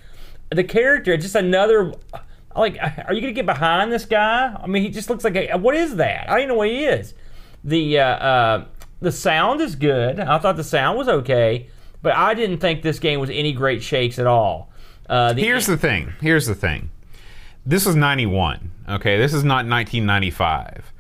The character, just another. Like, are you gonna get behind this guy? I mean, he just looks like a. What is that? I don't even know what he is. The uh, uh, the sound is good. I thought the sound was okay, but I didn't think this game was any great shakes at all. Uh, the, Here's the thing. Here's the thing. This was 91. Okay, this is not 1995.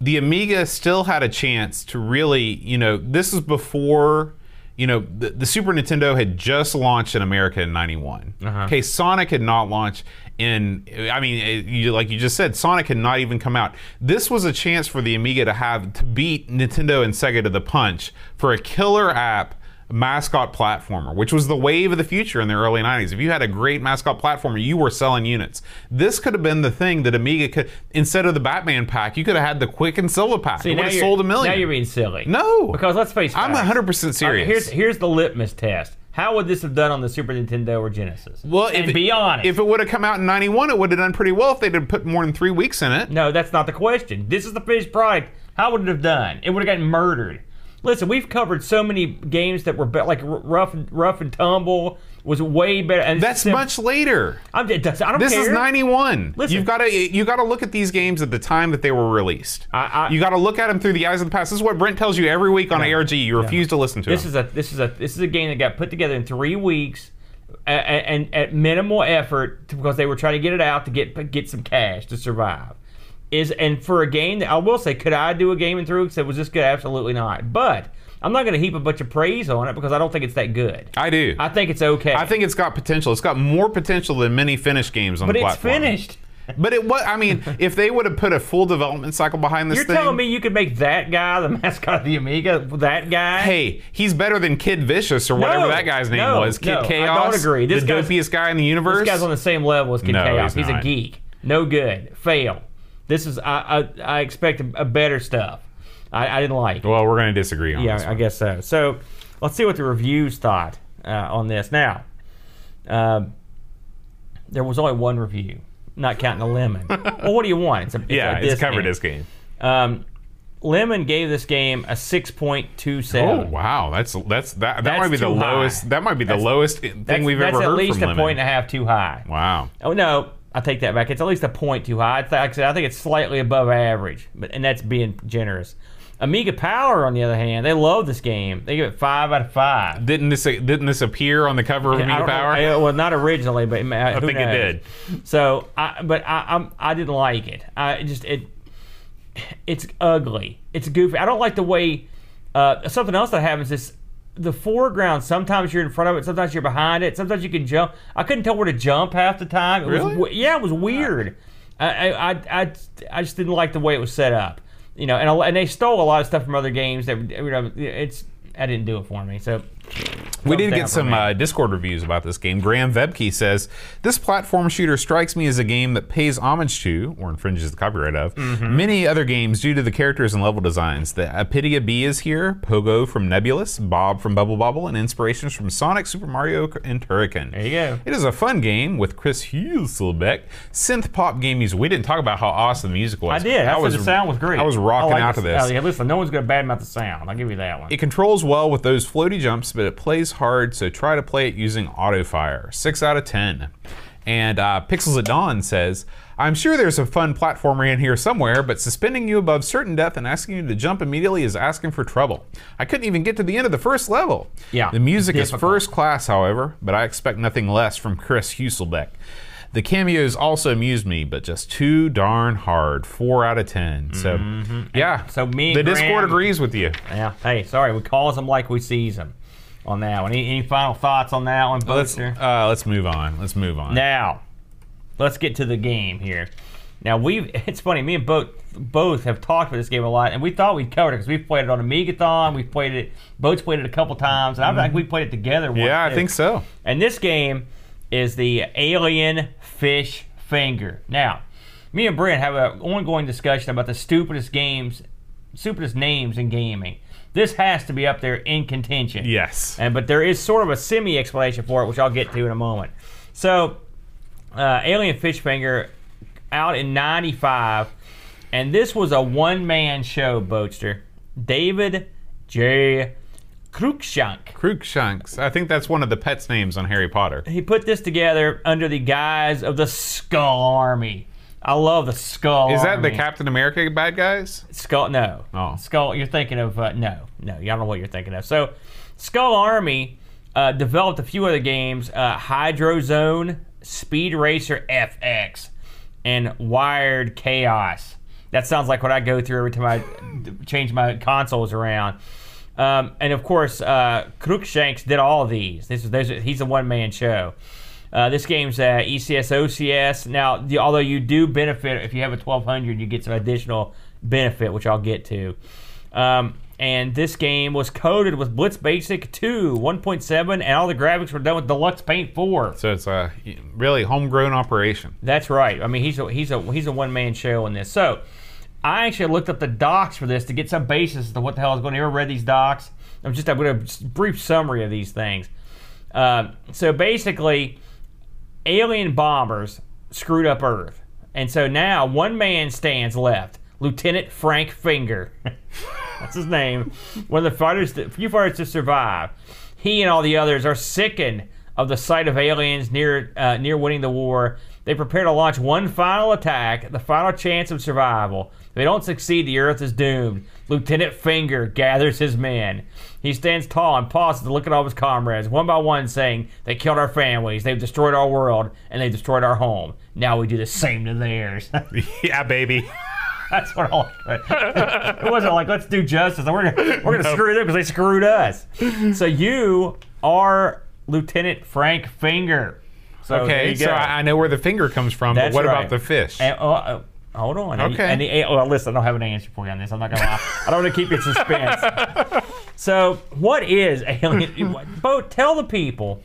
the Amiga still had a chance to really, you know, this is before, you know, the, the Super Nintendo had just launched in America in '91. Uh-huh. Okay, Sonic had not launched in. I mean, it- you, like you just said, Sonic had not even come out. This was a chance for the Amiga to have to beat Nintendo and Sega to the punch for a killer app mascot platformer, which was the wave of the future in the early 90s. If you had a great mascot platformer, you were selling units. This could have been the thing that Amiga could, instead of the Batman pack, you could have had the Quik and Silva pack. See, it would have sold a million. Now you're being silly. No. because let's face it. I'm 100% serious. here's here's the litmus test. How would this have done on the Super Nintendo or Genesis? well, and if, be honest. If it would have come out in 91, it would have done pretty well if they'd have put more than three weeks in it. no, that's not the question. This is the finished product. How would it have done? It would have gotten murdered. Listen, we've covered so many games that were be- like r- rough, rough and tumble was way better. And That's sim- much later. I'm, I don't care. This care. is 91. Listen. You've got to you got to look at these games at the time that they were released. I- I- you got to look at them through the eyes of the past. This is what Brent tells you every week on ARG. You refuse to listen to This him. is a this is a this is a game that got put together in three weeks, and at minimal effort because they were trying to get it out to get get some cash to survive. Is and for a game that I will say, could I do a game in three weeks that was this good? Absolutely not. But I'm not going to heap a bunch of praise on it because I don't think it's that good. I do. I think it's okay. I think it's got potential. It's got more potential than many finished games on but the platform. But it's finished. But it what I mean, if they would have put a full development cycle behind this You're thing, telling me you could make that guy the mascot of the Amiga? That guy? hey, he's better than Kid Vicious or whatever No, that guy's name no, was. Kid no, I don't agree. This the dopiest guy in the universe. This guy's on the same level as Kid No, Chaos. he's He's, a geek. No good. Fail. This is I I, I expect a, a better stuff. I, I didn't like. well, we're going to disagree on this. Yeah, I guess so. So let's see what the reviews thought uh, on this. Now, um, there was only one review, not counting the lemon. well, what do you want? It's a it's Yeah, a it's covered game. this game. Um, Lemon gave this game a six point two seven. Oh wow, that's that's that. That That's might be the too high. lowest. That might be the That's- lowest thing we've ever heard. that's at least from a Lemon. point and a half too high. Wow. Oh no, I take that back. It's at least a point too high. I Like I said, I think it's slightly above average, but and that's being generous. Amiga Power, on the other hand, they love this game. They give it five out of five. Didn't this didn't this appear on the cover of Amiga know- Power? Well, not originally, but I think it did. So, I, but I, I'm, I didn't like it. I just it, it's ugly. It's goofy. I don't like the way. Uh, something else that happens is the foreground. Sometimes you're in front of it. Sometimes you're behind it. Sometimes you can jump. I couldn't tell where to jump half the time. It Really? Was, yeah, it was weird. I, I, I, I, I just didn't like the way it was set up. You know, and and they stole a lot of stuff from other games. That you know, it's I didn't do it for me. So We did get some uh, Discord reviews about this game. Graham Vebke says this platform shooter strikes me as a game that pays homage to, or infringes the copyright of, Mm-hmm. many other games due to the characters and level designs. The Apidya Bee is here, Pogo from Nebulus, Bob from Bubble Bobble, and inspirations from Sonic, Super Mario, and Turrican. There you go. It is a fun game with Chris Hülsbeck, synth pop game music. We didn't talk about how awesome the music was. I did. I, was the sound was great. I was rocking like out the- to this. Oh, yeah, listen, no one's gonna badmouth the sound. I'll give you that one. It controls well with those floaty jumps, but it plays hard, so try to play it using auto fire. 6 out of 10. And uh, Pixels at Dawn says, I'm sure there's a fun platformer in here somewhere, but suspending you above certain death and asking you to jump immediately is asking for trouble. I couldn't even get to the end of the first level. Yeah, The music is first class, however, but I expect nothing less from Chris Hülsbeck. The cameos also amused me, but just too darn hard. Four out of ten. So, yeah. Mm-hmm. So me the Discord agrees with you. yeah. Hey, sorry, we calls them like we sees them on that one. Any, any final thoughts on that one, Let's Buster? uh, let's move on. Let's move on. Now, let's get to the game here. Now we've it's funny, me and both both have talked about this game a lot, and we thought we'd covered it because we've played it on Amigathon, we've played it, both played it a couple times, and I think we played it together. Once Mm-hmm. yeah, I think so. And this game is the Alien Fish Finger. Now, me and Brent have an ongoing discussion about the stupidest games, stupidest names in gaming. This has to be up there in contention. Yes. And but there is sort of a semi explanation for it, which I'll get to in a moment. So, uh, Alien Fishfinger out in '95, and this was a one man show. Boatster David J. Cruikshank. Cruikshanks. I think that's one of the pets' names on Harry Potter. He put this together under the guise of the Skull Army. I love the Skull Is that Army. the Captain America bad guys? Skull? No. Oh. Skull. You're thinking of uh, no, no. Y'all know what you're thinking of. So, Skull Army uh, developed a few other games: uh, Hydro Zone, Speed Racer FX, and Wired Chaos. That sounds like what I go through every time I change my consoles around. Um, and of course, uh, Cruikshanks did all of these. This is, this is he's a one man show. Uh, this game's uh, ECS OCS. Now, the, although you do benefit if you have a 1200, you get some additional benefit, which I'll get to. Um, and this game was coded with Blitz Basic 2, 1.7, and all the graphics were done with Deluxe Paint 4. So it's a really homegrown operation. That's right. I mean, he's a he's a he's a one man show in this. So, I actually looked up the docs for this to get some basis as to what the hell is going. on. Ever read these docs? I'm just I'm going to brief summary of these things. Um, so basically, alien bombers screwed up Earth, and so now one man stands left, Lieutenant Frank Finger. That's his name. One of the fighters, that, few fighters to survive. He and all the others are sickened of the sight of aliens near uh, near winning the war. They prepare to launch one final attack, the final chance of survival. If they don't succeed, the Earth is doomed. Lieutenant Finger gathers his men. He stands tall and pauses to look at all his comrades, one by one, saying, They killed our families, they've destroyed our world, and they've destroyed our home. Now we do the same to theirs. yeah, baby. That's what I like. It wasn't like let's do justice. We're gonna we're gonna screw them because they screwed us. So you are Lieutenant Frank Finger. So Okay, so. I know where the finger comes from, That's but what right. about the fish? And, uh, hold on. And- Okay. Well, listen, I don't have an answer for you on this. I'm not gonna lie. I don't want to keep you in suspense. so, what is alien? Bo, tell the people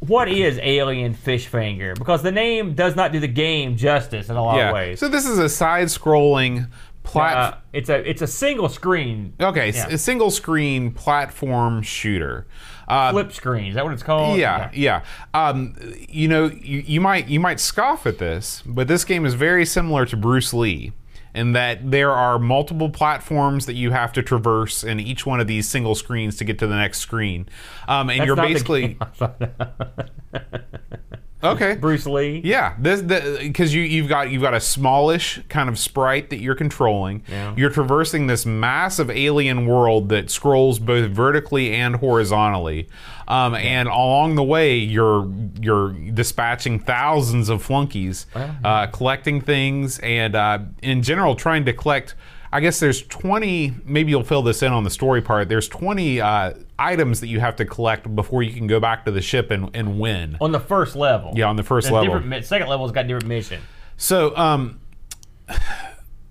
what is Alien Fish Finger because the name does not do the game justice in a lot yeah. of ways. So this is a side-scrolling plat. uh, it's a it's a single screen okay, yeah. a single-screen platform shooter. Uh, flip screen. Is that what it's called? Yeah, yeah. Um, you know, you, you might you might scoff at this, but this game is very similar to Bruce Lee in that there are multiple platforms that you have to traverse in each one of these single screens to get to the next screen. Um, and That's you're basically game I thought- okay. Bruce Lee. Yeah, this because you you've got you've got a smallish kind of sprite that you're controlling. Yeah. You're traversing this massive alien world that scrolls both vertically and horizontally, um, and along the way you're you're dispatching thousands of flunkies, uh, collecting things, and uh, in general trying to collect. I guess there's 20. Maybe you'll fill this in on the story part. There's 20 uh, items that you have to collect before you can go back to the ship and, and win. On the first level. Yeah, on the first level. different second level's got different mission. So, um,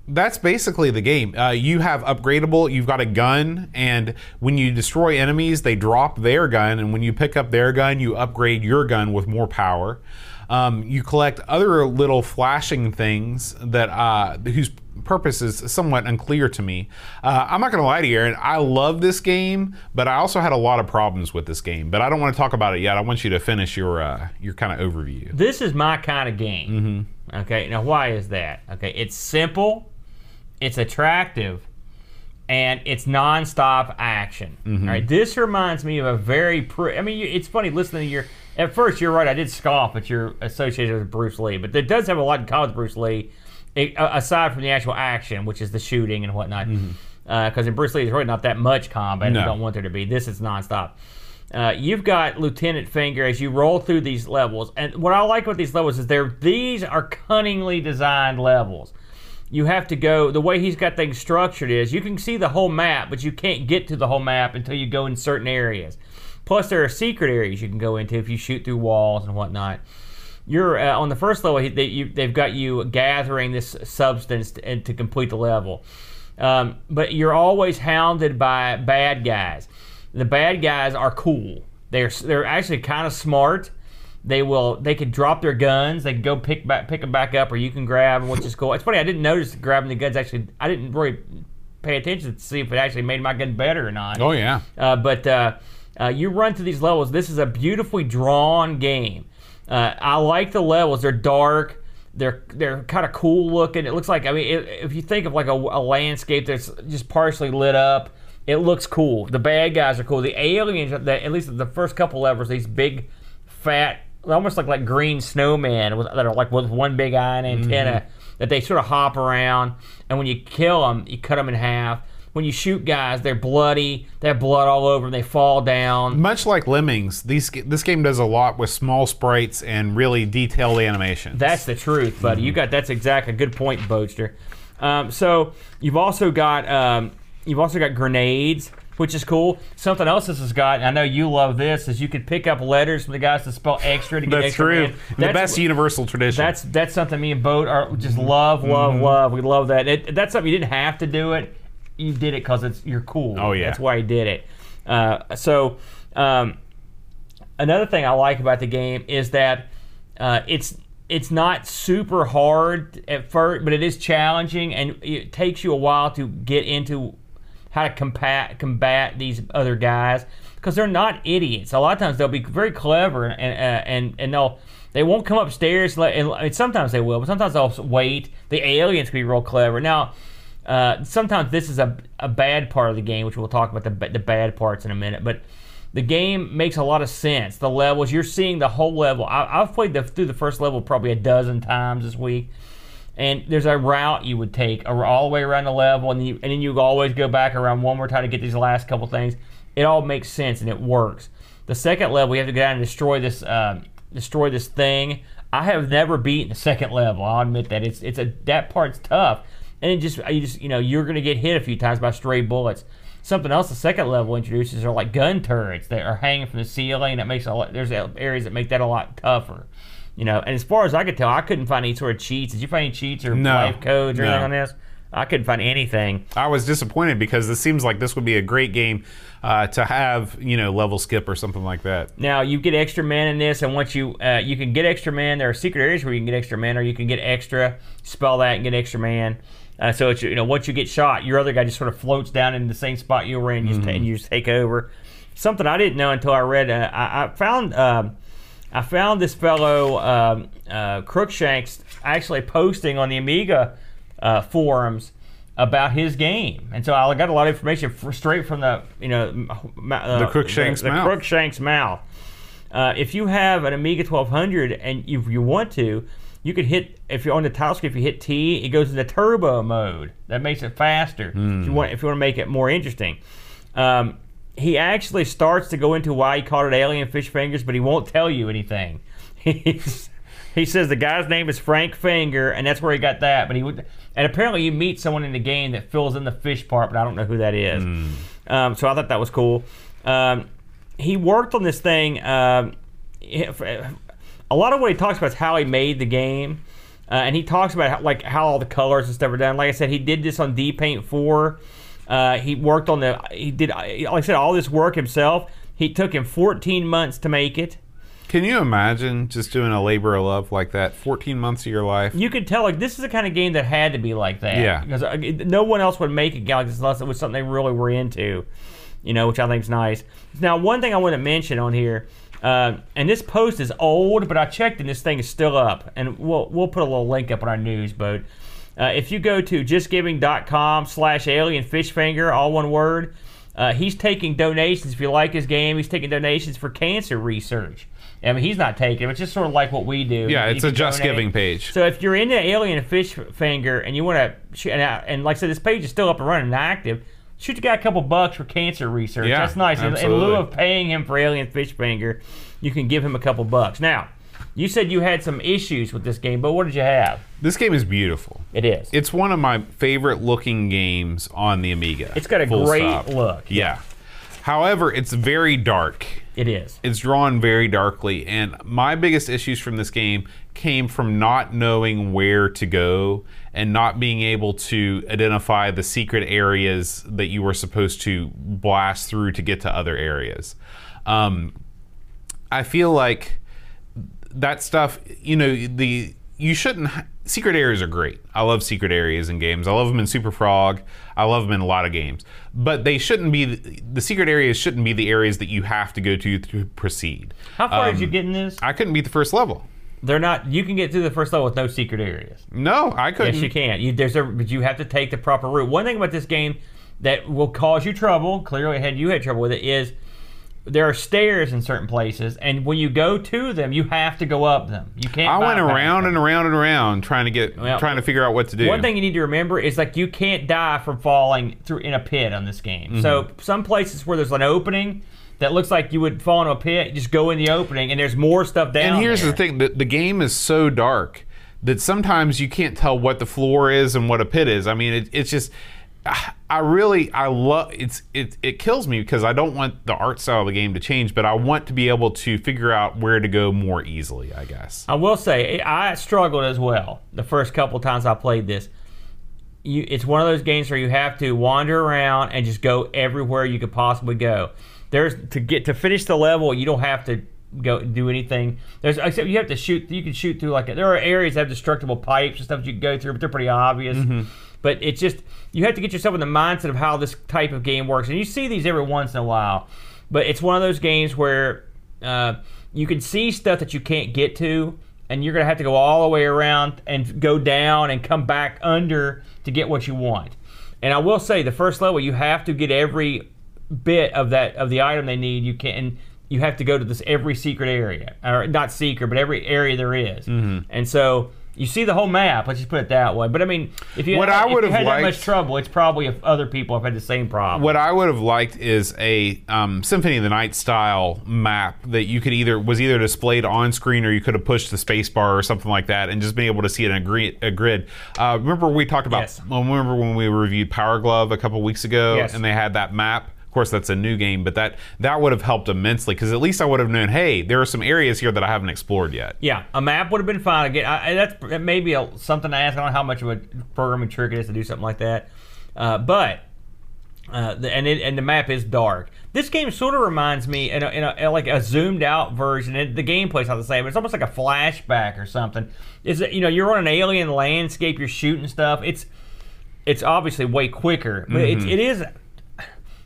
that's basically the game. Uh, you have upgradable. You've got a gun, and when you destroy enemies, they drop their gun, and when you pick up their gun, you upgrade your gun with more power. Um, you collect other little flashing things that uh, whose purpose is somewhat unclear to me. Uh, I'm not going to lie to you, Aaron. I love this game, but I also had a lot of problems with this game. But I don't want to talk about it yet. I want you to finish your uh, your kind of overview. This is my kind of game. Mm-hmm. Okay, now why is that? Okay, it's simple, it's attractive, and it's nonstop action. Mm-hmm. All right, this reminds me of a very. Pre- I mean, it's funny listening to your. At first, you're right. I did scoff at your associated with Bruce Lee, but it does have a lot in common with Bruce Lee, it, uh, aside from the actual action, which is the shooting and whatnot. Because in Bruce Lee, there's really not that much combat. Mm-hmm. No. You don't want there to be. This is nonstop. Uh, you've got Lieutenant Finger as you roll through these levels, and what I like about these levels is they're these are cunningly designed levels. You have to go the way he's got things structured is you can see the whole map, but you can't get to the whole map until you go in certain areas. Plus, there are secret areas you can go into if you shoot through walls and whatnot. You're uh, on the first level. They, you, they've got you gathering this substance to, and to complete the level, um, but you're always hounded by bad guys. The bad guys are cool. They're they're actually kind of smart. They will they could drop their guns. They can go pick back pick them back up, or you can grab them, which is cool. It's funny. I didn't notice grabbing the guns. Actually, I didn't really pay attention to see if it actually made my gun better or not. Oh yeah. Uh, but uh, uh, you run through these levels. This is a beautifully drawn game. Uh, I like the levels. They're dark. They're they're kind of cool looking. It looks like I mean, it, if you think of like a, a landscape that's just partially lit up, it looks cool. The bad guys are cool. The aliens, the, at least the first couple levels, these big, fat, almost like like green snowmen with, that are like with one big eye and antenna that they sort of hop around. And when you kill them, you cut them in half. When you shoot guys, they're bloody. They have blood all over them. They fall down. Much like Lemmings, these this game does a lot with small sprites and really detailed animation. That's the truth, buddy. You got that's exactly a good point, Boaster. Um, so you've also got um, you've also got grenades, which is cool. Something else this has got, and I know you love this, is you could pick up letters from the guys to spell extra to get That's extra. true. man. the That's- best universal tradition. That's that's something me and Boat are just love, love, Mm-hmm. love. We love that. It, that's something you didn't have to do it. You did it because it's you're cool. Oh, yeah. that's why you did it. Uh, so um, another thing I like about the game is that uh, it's it's not super hard at first, but it is challenging, and it takes you a while to get into how to combat combat these other guys because they're not idiots. A lot of times they'll be very clever and uh, and and they'll they won't come upstairs. and And, and sometimes they will, but sometimes they'll wait. The aliens can be real clever. Now, uh, sometimes this is a, a bad part of the game, which we'll talk about the the bad parts in a minute. But the game makes a lot of sense. The levels you're seeing the whole level. I, I've played the, through the first level probably a dozen times this week and there's a route you would take all the way around the level, and then you, and then you always go back around one more time to get these last couple things. It all makes sense and it works. The second level, you have to go down and destroy this um destroy this thing. I have never beaten the second level. I'll admit that it's it's a that part's tough, and it just you just you know you're gonna get hit a few times by stray bullets. Something else the second level introduces are like gun turrets that are hanging from the ceiling. That makes a lot. There's areas that make that a lot tougher. You know, and as far as I could tell, I couldn't find any sort of cheats. Did you find any cheats or No. life codes or No. anything on this? I couldn't find anything. I was disappointed because this seems like this would be a great game uh, to have, you know, level skip or something like that. Now you get extra men in this, and once you uh, you can get extra men. There are secret areas where you can get extra men, or you can get extra. Spell that and get extra man. Uh, so it's you know once you get shot, your other guy just sort of floats down in the same spot you were in, just, and you just take over. Something I didn't know until I read. Uh, I, I found um, I found this fellow um, uh, Crookshanks actually posting on the Amiga uh, forums about his game, and so I got a lot of information fr- straight from the you know uh, The Crookshanks the, the mouth. Crookshanks mouth. Uh, if you have an Amiga 1200 and if you want to, you could hit if you're on the title screen. If you hit T, it goes into turbo mode. That makes it faster. If you want, if you want to make it more interesting. Um, he actually starts to go into why he called it alien fish fingers, but he won't tell you anything. He's, he says the guy's name is Frank Finger, and that's where he got that. But he would, and apparently you meet someone in the game that fills in the fish part, but I don't know who that is. Um, so I thought that was cool. Um, he worked on this thing. Um, a lot of what he talks about is how he made the game, uh, and he talks about how, like how all the colors and stuff are done. Like I said, he did this on D Paint Four. Uh, he worked on the. He did like I said all this work himself. He took him 14 months to make it. Can you imagine just doing a labor of love like that? 14 months of your life? You could tell like this is the kind of game that had to be like that. Yeah. Because uh, no one else would make a game like this unless it was something they really were into. You know, which I think is nice. Now, one thing I want to mention on here, uh, and this post is old, but I checked and this thing is still up, and we'll we'll put a little link up on our news boat. Uh, if you go to justgiving.com slash alien fishfinger, all one word, uh, he's taking donations. If you like his game, he's taking donations for cancer research. I mean, he's not taking it. It's just sort of like what we do. Yeah, You it's a Just donate. Giving page. So if you're into alien fish finger and you want to, and, and like I said, this page is still up and running and active. Shoot the guy a couple bucks for cancer research. Yeah, That's nice. In- In lieu of paying him for alien fish finger, you can give him a couple bucks. Now, you said you had some issues with this game, but what did you have? This game is beautiful. It is. It's one of my favorite looking games on the Amiga. It's got a Full great stop. look. Yeah. However, it's very dark. It is. It's drawn very darkly, and my biggest issues from this game came from not knowing where to go and not being able to identify the secret areas that you were supposed to blast through to get to other areas. Um, I feel like that stuff, you know, the you shouldn't. Secret areas are great. I love secret areas in games. I love them in Super Frog. I love them in a lot of games. But they shouldn't be the secret areas. Shouldn't be the areas that you have to go to to proceed. How far did Um, you get in this? I couldn't beat the first level. They're not. You can get through the first level with no secret areas. No, I couldn't. Yes, you can. You, there's a, but you have to take the proper route. One thing about this game that will cause you trouble, clearly had you had trouble with it, is there are stairs in certain places, and when you go to them, you have to go up them. You can't. I went around them. and around and around trying to get, Well, trying to figure out what to do. One thing you need to remember is like you can't die from falling through in a pit on this game. So Mm-hmm. some places where there's an opening that looks like you would fall into a pit, just go in the opening, and there's more stuff down. and here's there. the thing: the, the game is so dark that sometimes you can't tell what the floor is and what a pit is. I mean, it, it's just. I really I love it's it it kills me because I don't want the art style of the game to change, but I want to be able to figure out where to go more easily. I guess. I will say I struggled as well the first couple times I played this. You, it's one of those games where you have to wander around and just go everywhere you could possibly go. There's to get to finish the level, you don't have to go do anything. There's except you have to shoot. You can shoot through like there are areas that have destructible pipes and stuff that you can go through, but they're pretty obvious. But it's just you have to get yourself in the mindset of how this type of game works, and you see these every once in a while. But it's one of those games where uh, you can see stuff that you can't get to, and you're gonna have to go all the way around and go down and come back under to get what you want. And I will say, the first level you have to get every bit of that of the item they need. You can you have to go to this every secret area, or not secret, but every area there is. Mm-hmm. And so you see the whole map. Let's just put it that way. But I mean, if you What had, I you would've had that much trouble, it's probably if other people have had the same problem. What I would have liked is a um, Symphony of the Night style map that you could either was either displayed on screen or you could have pushed the space bar or something like that and just being able to see it in a, grid. A grid. Uh, remember we talked about? Yes. Remember when we reviewed Power Glove a couple weeks ago Yes. and they had that map. Of course, that's a new game, but that that would have helped immensely because at least I would have known, hey, there are some areas here that I haven't explored yet. Yeah, a map would have been fine. Again, I, that's that may be a, something to ask. I don't know how much of a programming trick it is to do something like that, uh, but uh, the, and it, and the map is dark. This game sort of reminds me in, a, in a, like a zoomed out version. It, the gameplay's not the same. But it's almost like a flashback or something. Is that you know you're on an alien landscape, you're shooting stuff. It's it's obviously way quicker, but Mm-hmm. it's, it is.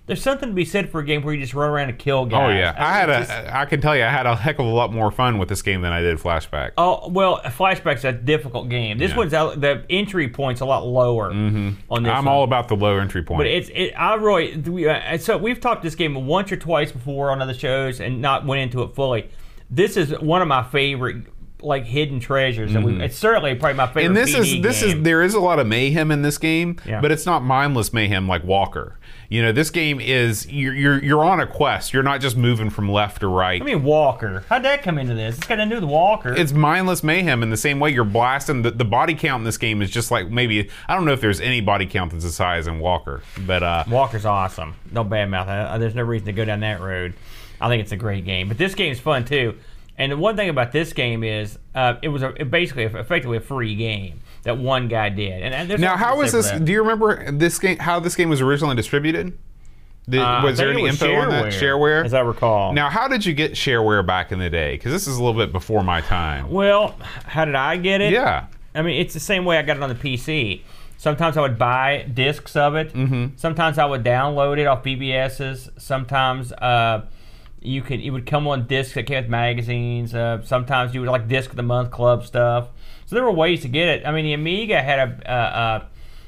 There's something to be said for a game where you just run around and kill guys. Oh yeah, I had it's just- a. I can tell you, I had a heck of a lot more fun with this game than I did Flashback. Oh well, Flashback's a difficult game. This Yeah. one's out, the entry point's a lot lower Mm-hmm. on this. I'm one. all about the low entry point. But it's it. I really. We, uh, so we've talked this game once or twice before on other shows and not went into it fully. This is one of my favorite like hidden treasures. That we, it's certainly probably my favorite. Mm-hmm. and this PD is this game. is there is a lot of mayhem in this game, Yeah. but it's not mindless mayhem like Walker. You know, this game is you're you're, you're on a quest. You're not just moving from left to right. I mean Walker. How'd that come into this? It's got nothing to do with Walker. it's mindless mayhem in the same way you're blasting the, the body count in this game is just like maybe I don't know if there's any body count that's as high as in Walker, but uh, Walker's awesome. No badmouth. Uh, There's no reason to go down that road. I think it's a great game, but this game's fun too. And the one thing about this game is, uh, it was a, it basically effectively a free game that one guy did. And, and now how was this? Do you remember this game? How this game was originally distributed? Did, Uh, was there any was info on that shareware? as I recall? Now, how did you get shareware back in the day? Because this is a little bit before my time. well, how did I get it? Yeah. I mean, it's the same way I got it on the PC. Sometimes I would buy discs of it. Mm-hmm. Sometimes I would download it off BBS's. Sometimes uh, you could it would come on discs that came with magazines. Uh, sometimes you would like disc of the month club stuff. So there were ways to get it. I mean, the Amiga had a. Uh, uh,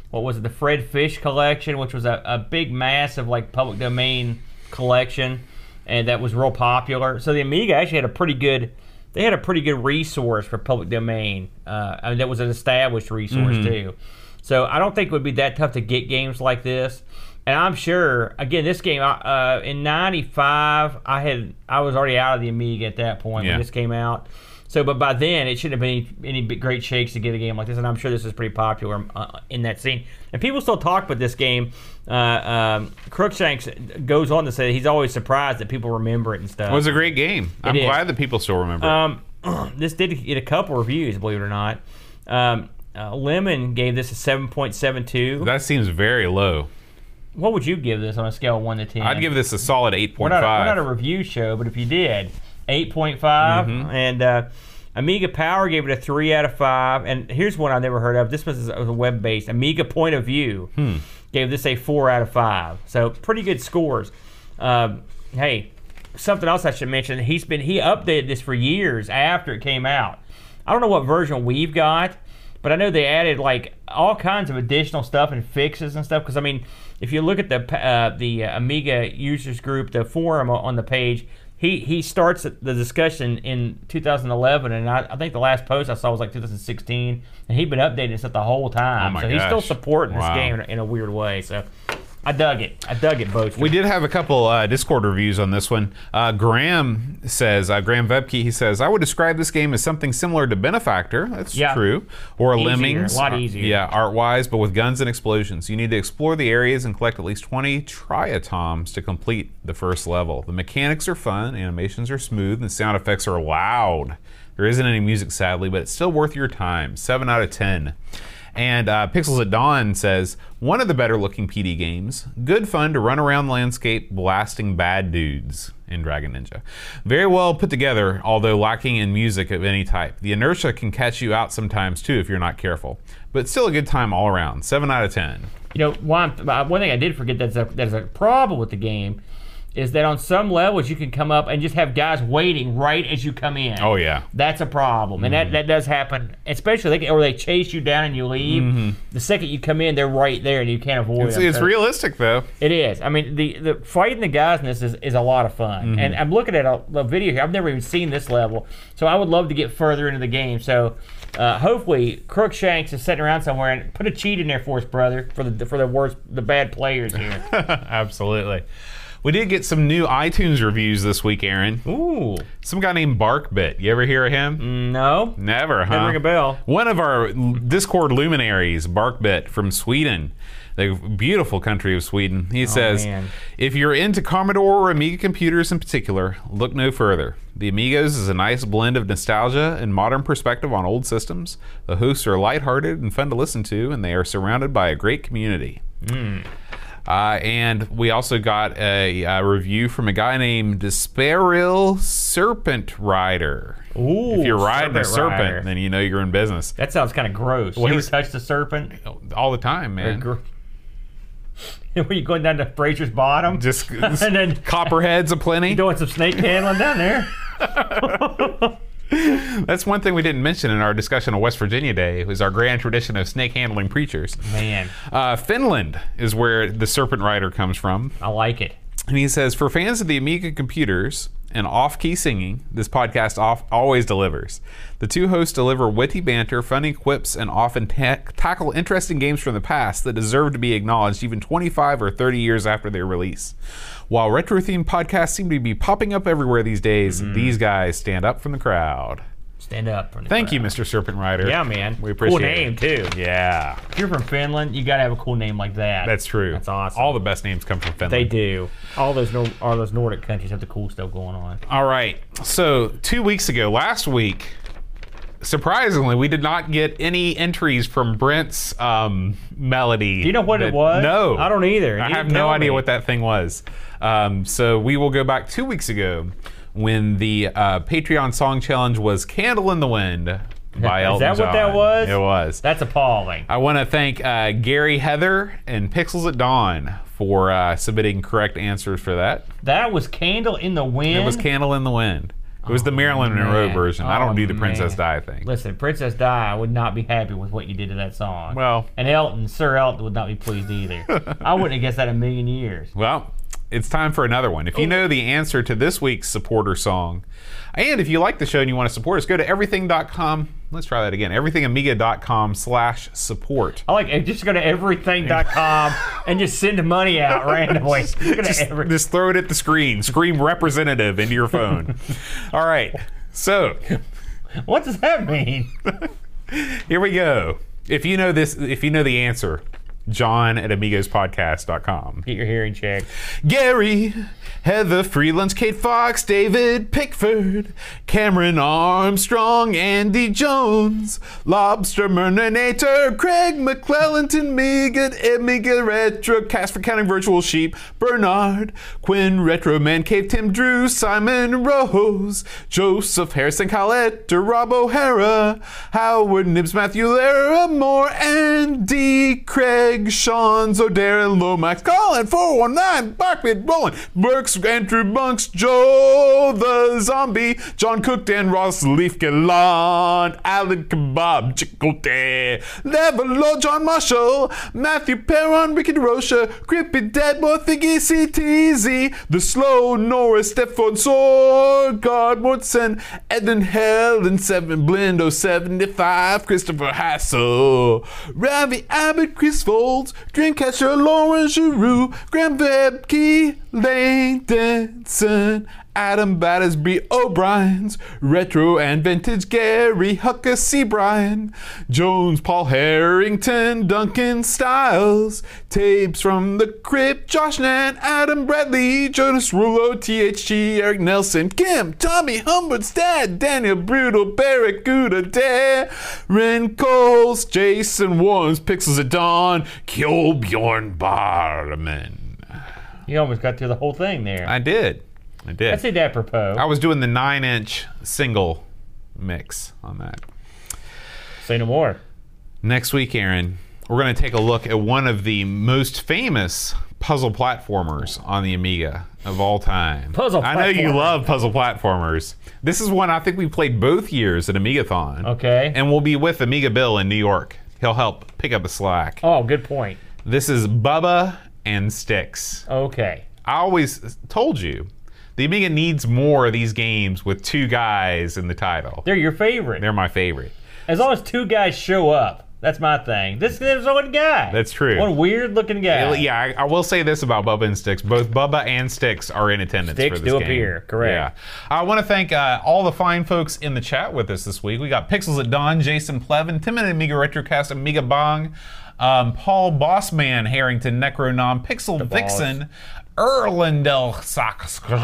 what was it? The Fred Fish collection, which was a, a big, massive, like public domain collection, and that was real popular. So the Amiga actually had a pretty good. They had a pretty good resource for public domain. Uh, I mean, that was an established resource too. So I don't think it would be that tough to get games like this. And I'm sure, again, this game uh, in '95, I had I was already out of the Amiga at that point Yeah. when this came out. So, but by then it shouldn't have been any, any great shakes to get a game like this, and I'm sure this is pretty popular uh, in that scene. And people still talk about this game. Uh, um, Crookshanks goes on to say he's always surprised that people remember it and stuff. It was a great game. I'm is. glad that people still remember. it. Um, this did get a couple reviews, believe it or not. Um, uh, Lemon gave this a 7.72. That seems very low. What would you give this on a scale of 1 to 10? I'd give this a solid We're not, a, we're not a review show, but if you did, 8.5. Mm-hmm. And uh, Amiga Power gave it a 3 out of 5. And here's one I've never heard of. This was a web based. Amiga Point of View Hmm. gave this a 4 out of 5. So pretty good scores. Um, hey, something else I should mention. He's been he updated this for years after it came out. I don't know what version we've got, but I know they added like all kinds of additional stuff and fixes and stuff. Because I mean, if you look at the uh, the Amiga users group, the forum on the page, he he starts the discussion in 2011, and I, I think the last post I saw was like 2016, and he'd been updating stuff the whole time. Oh my so he's still gosh. supporting this game in, in a weird way. So I dug it. I dug it, both. We did have a couple uh, Discord reviews on this one. Uh, Graham says, uh, Graham Vebke, he says, I would describe this game as something similar to Benefactor. That's Yeah. true. Or Easier, Lemmings. a lot easier. yeah, art wise, but with guns and explosions. You need to explore the areas and collect at least 20 triatoms to complete the first level. The mechanics are fun, animations are smooth, and sound effects are loud. There isn't any music, sadly, but it's still worth your time. 7 out of 10. And uh, Pixels at Dawn says, one of the better looking PD games. Good fun to run around the landscape blasting bad dudes in Dragon Ninja. Very well put together, although lacking in music of any type. The inertia can catch you out sometimes too if you're not careful. But still a good time all around. 7 out of 10. You know, one, uh, one thing I did forget that's a, that's a problem with the game is that on some levels you can come up and just have guys waiting right as you come in. Oh, yeah. That's a problem, and that, mm-hmm. that does happen, especially they, or they chase you down and you leave. Mm-hmm. The second you come in, they're right there and you can't avoid It's, them. it's So- realistic though. It is. I mean, the, the fighting the guys in this is, is a lot of fun. Mm-hmm. And I'm looking at a, a video here. I've never even seen this level, so I would love to get further into the game. So uh, hopefully, Crookshanks is sitting around somewhere and put a cheat in there for us, brother, for the for the worst, the bad players here. Absolutely. We did get some new iTunes reviews this week, Aaron. Ooh, Some guy named Barkbit. You ever hear of him? no, Never, huh? Doesn't ring a bell. One of our Discord luminaries, Barkbit from Sweden, the beautiful country of Sweden. He says, Oh, man. if you're into Commodore or Amiga computers in particular, look no further. The Amigos is a nice blend of nostalgia and modern perspective on old systems. The hosts are lighthearted and fun to listen to, and they are surrounded by a great community. Hmm. Uh, and we also got a, uh review from a guy named Despairil Serpent Rider. Ooh, if you're riding a Serpent serpent, Rider. then you know you're in business. that sounds kind of gross. When you ever touched a serpent? All the time, man. Were you going down to Frazier's bottom? Just and then copperheads aplenty. doing some snake handling down there. That's one thing we didn't mention in our discussion of West Virginia Day was our grand tradition of snake handling preachers. Man, Uh, Finland is where the Serpent Rider comes from. I like it. And he says, for fans of the Amiga computers and off-key singing, this podcast off- always delivers. The two hosts deliver witty banter, funny quips, and often ta- tackle interesting games from the past that deserve to be acknowledged even 25 or 30 years after their release. While retro-themed podcasts seem to be popping up everywhere these days, these guys stand up from the crowd. Stand up. From the Thank you. Mr. Serpent Rider. Yeah, man. We appreciate it. cool it. name too. Yeah, If you're from Finland, you gotta have a cool name like that. that's true. That's awesome. All the best names come from Finland. they do. All those Nor- all those Nordic countries have the cool stuff going on. All right. So two weeks ago, last week, surprisingly, we did not get any entries from Brent's um, melody. Do you know what it was? No, I don't either. I have no idea me. what that thing was. Um, so we will go back two weeks ago when the uh, Patreon song challenge was "Candle in the Wind" by Elton Is that what that was? It was. That's appalling. I want to thank uh, Gary Heather and Pixels at Dawn for uh, submitting correct answers for that. That was Candle in the Wind. It was Candle in the Wind. It was the Marilyn Monroe man. version. I Oh, don't do the Princess. Di thing. Listen, Princess Di I would not be happy with what you did to that song. Well- and Elton, Sir Elton, would not be pleased either. I wouldn't have guessed that a million years. Well, it's time for another one. If Oh. you know the answer to this week's supporter song, and if you like the show and you want to support us, go to everything.com. Let's try that again. Everythingamiga.com slash support. I like it. Just go to everything.com and just send money out randomly. Just Just, every- just throw it at the screen. Scream representative into your phone. All right. So what does that mean? here we go. If you know this, if you know the answer, John at amigospodcast.com. Get your hearing checked. Gary, Heather Freelance, Kate Fox, David Pickford, Cameron Armstrong, Andy Jones, Lobster Merninator, Craig McClellanton, Megan, Amiga Retro, Cast for Counting Virtual Sheep, Bernard, Quinn, Retro Man Cave, Tim Drew, Simon Rose, Joseph Harrison, Colette, Rob O'Hara, Howard Nibs, Matthew Lara, Moore, Andy, Craig, Sean, Zodarin, Lomax, Colin, 419, Barkman, Roland, Burke, Andrew Monks, Joe the Zombie, John Cook, Dan Ross, Leaf Gallant, Alan Kebab, Chicote, Levelo, John Marshall, Matthew Perron, Ricky DeRocha, Creepy Deadmore, Thingy CTZ, The Slow, Norris, Stefan Sorgard, Mortson, Edvin Helland, 7 Blindo, 75, Christopher Hassel, Ravi Abbott, Chris Folds, Dreamcatcher, Lauren Giroux, Graham Vebke, Lane Denson, Adam Battersby O'Brien's, Retro and Vintage Gary Hucker C. Bryan, Jones, Paul Harrington, Duncan Styles, Tapes from the Crypt, Josh Nan, Adam Bradley, Jonas Rulo, THG, Eric Nelson, Kim, Tommy Humbert's dad, Daniel Brutal, Barrett Gouda, Darren Coles, Jason Warnes, Pixels at Dawn, Kjolbjorn Barman. You almost got through the whole thing there. I did. I did. I that apropos. I was doing the nine inch single mix on that. Say no more. Next week, Aaron, we're going to take a look at one of the most famous puzzle platformers on the Amiga of all time. Puzzle I know you love puzzle platformers. This is one I think we played both years at Amigathon. Okay. And we'll be with Amiga Bill in New York. He'll help pick up the slack. Oh, good point. This is Bubba and Stix. Okay. I always told you the Amiga needs more of these games with two guys in the title. They're your favorite. They're my favorite. As long as two guys show up. That's my thing. This there's one guy. That's true. One weird looking guy. Yeah, I, I will say this about Bubba and Stix. Both Bubba and Stix are in attendance Stix for this do game. appear, correct. Yeah. I want to thank uh, all the fine folks in the chat with us this week. We got Pixels at Dawn, Jason Plevin, Tim and Amiga Retrocast, Amiga Bong, um, Paul Bossman, Harrington, Necronom, Pixel. Vixen, Erlandel Saxkar,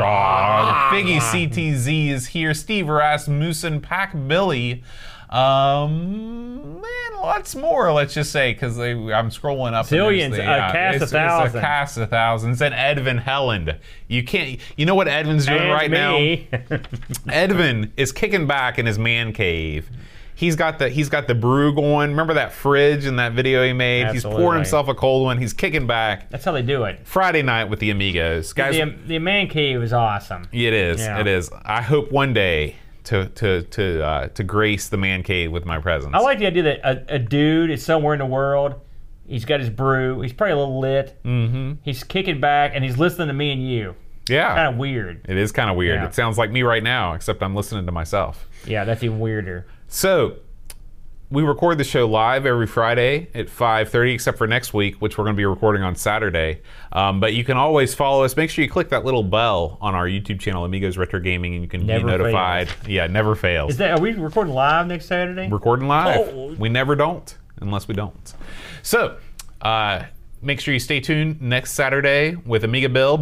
Figgy CTZ is here, Steve Rasmussen, Pack Billy. Um, man, lots more. Let's just say because I'm scrolling up. Zillions, the- a cast of it's- it's thousands. a cast of thousands. And Edvin Helland. You can't. You know what Edvin's doing And right me. now? Edvin is kicking back in his man cave. He's got the he's got the brew going. Remember that fridge in that video he made? He's Absolutely. pouring himself a cold one. He's kicking back. That's how they do it. Friday night with the Amigos, guys. The, the man cave is awesome. it is. Yeah. It is. I hope one day to to to uh, to grace the man cave with my presence. I like the idea that a, a dude is somewhere in the world. He's got his brew. He's probably a little lit. Mm-hmm. He's kicking back and he's listening to me and you. yeah. Kind of weird. it is kind of weird. Yeah. It sounds like me right now, except I'm listening to myself. Yeah, that's even weirder. So we record the show live every Friday at 5:30, except for next week, which we're going to be recording on Saturday. Um, but you can always follow us. Make sure you click that little bell on our YouTube channel, Amigos Retro Gaming, and you can Never be notified. Yeah, never fails. Is that are we recording live next Saturday? recording live. Oh. We never don't, unless we don't. So uh, make sure you stay tuned next Saturday with Amiga Bill.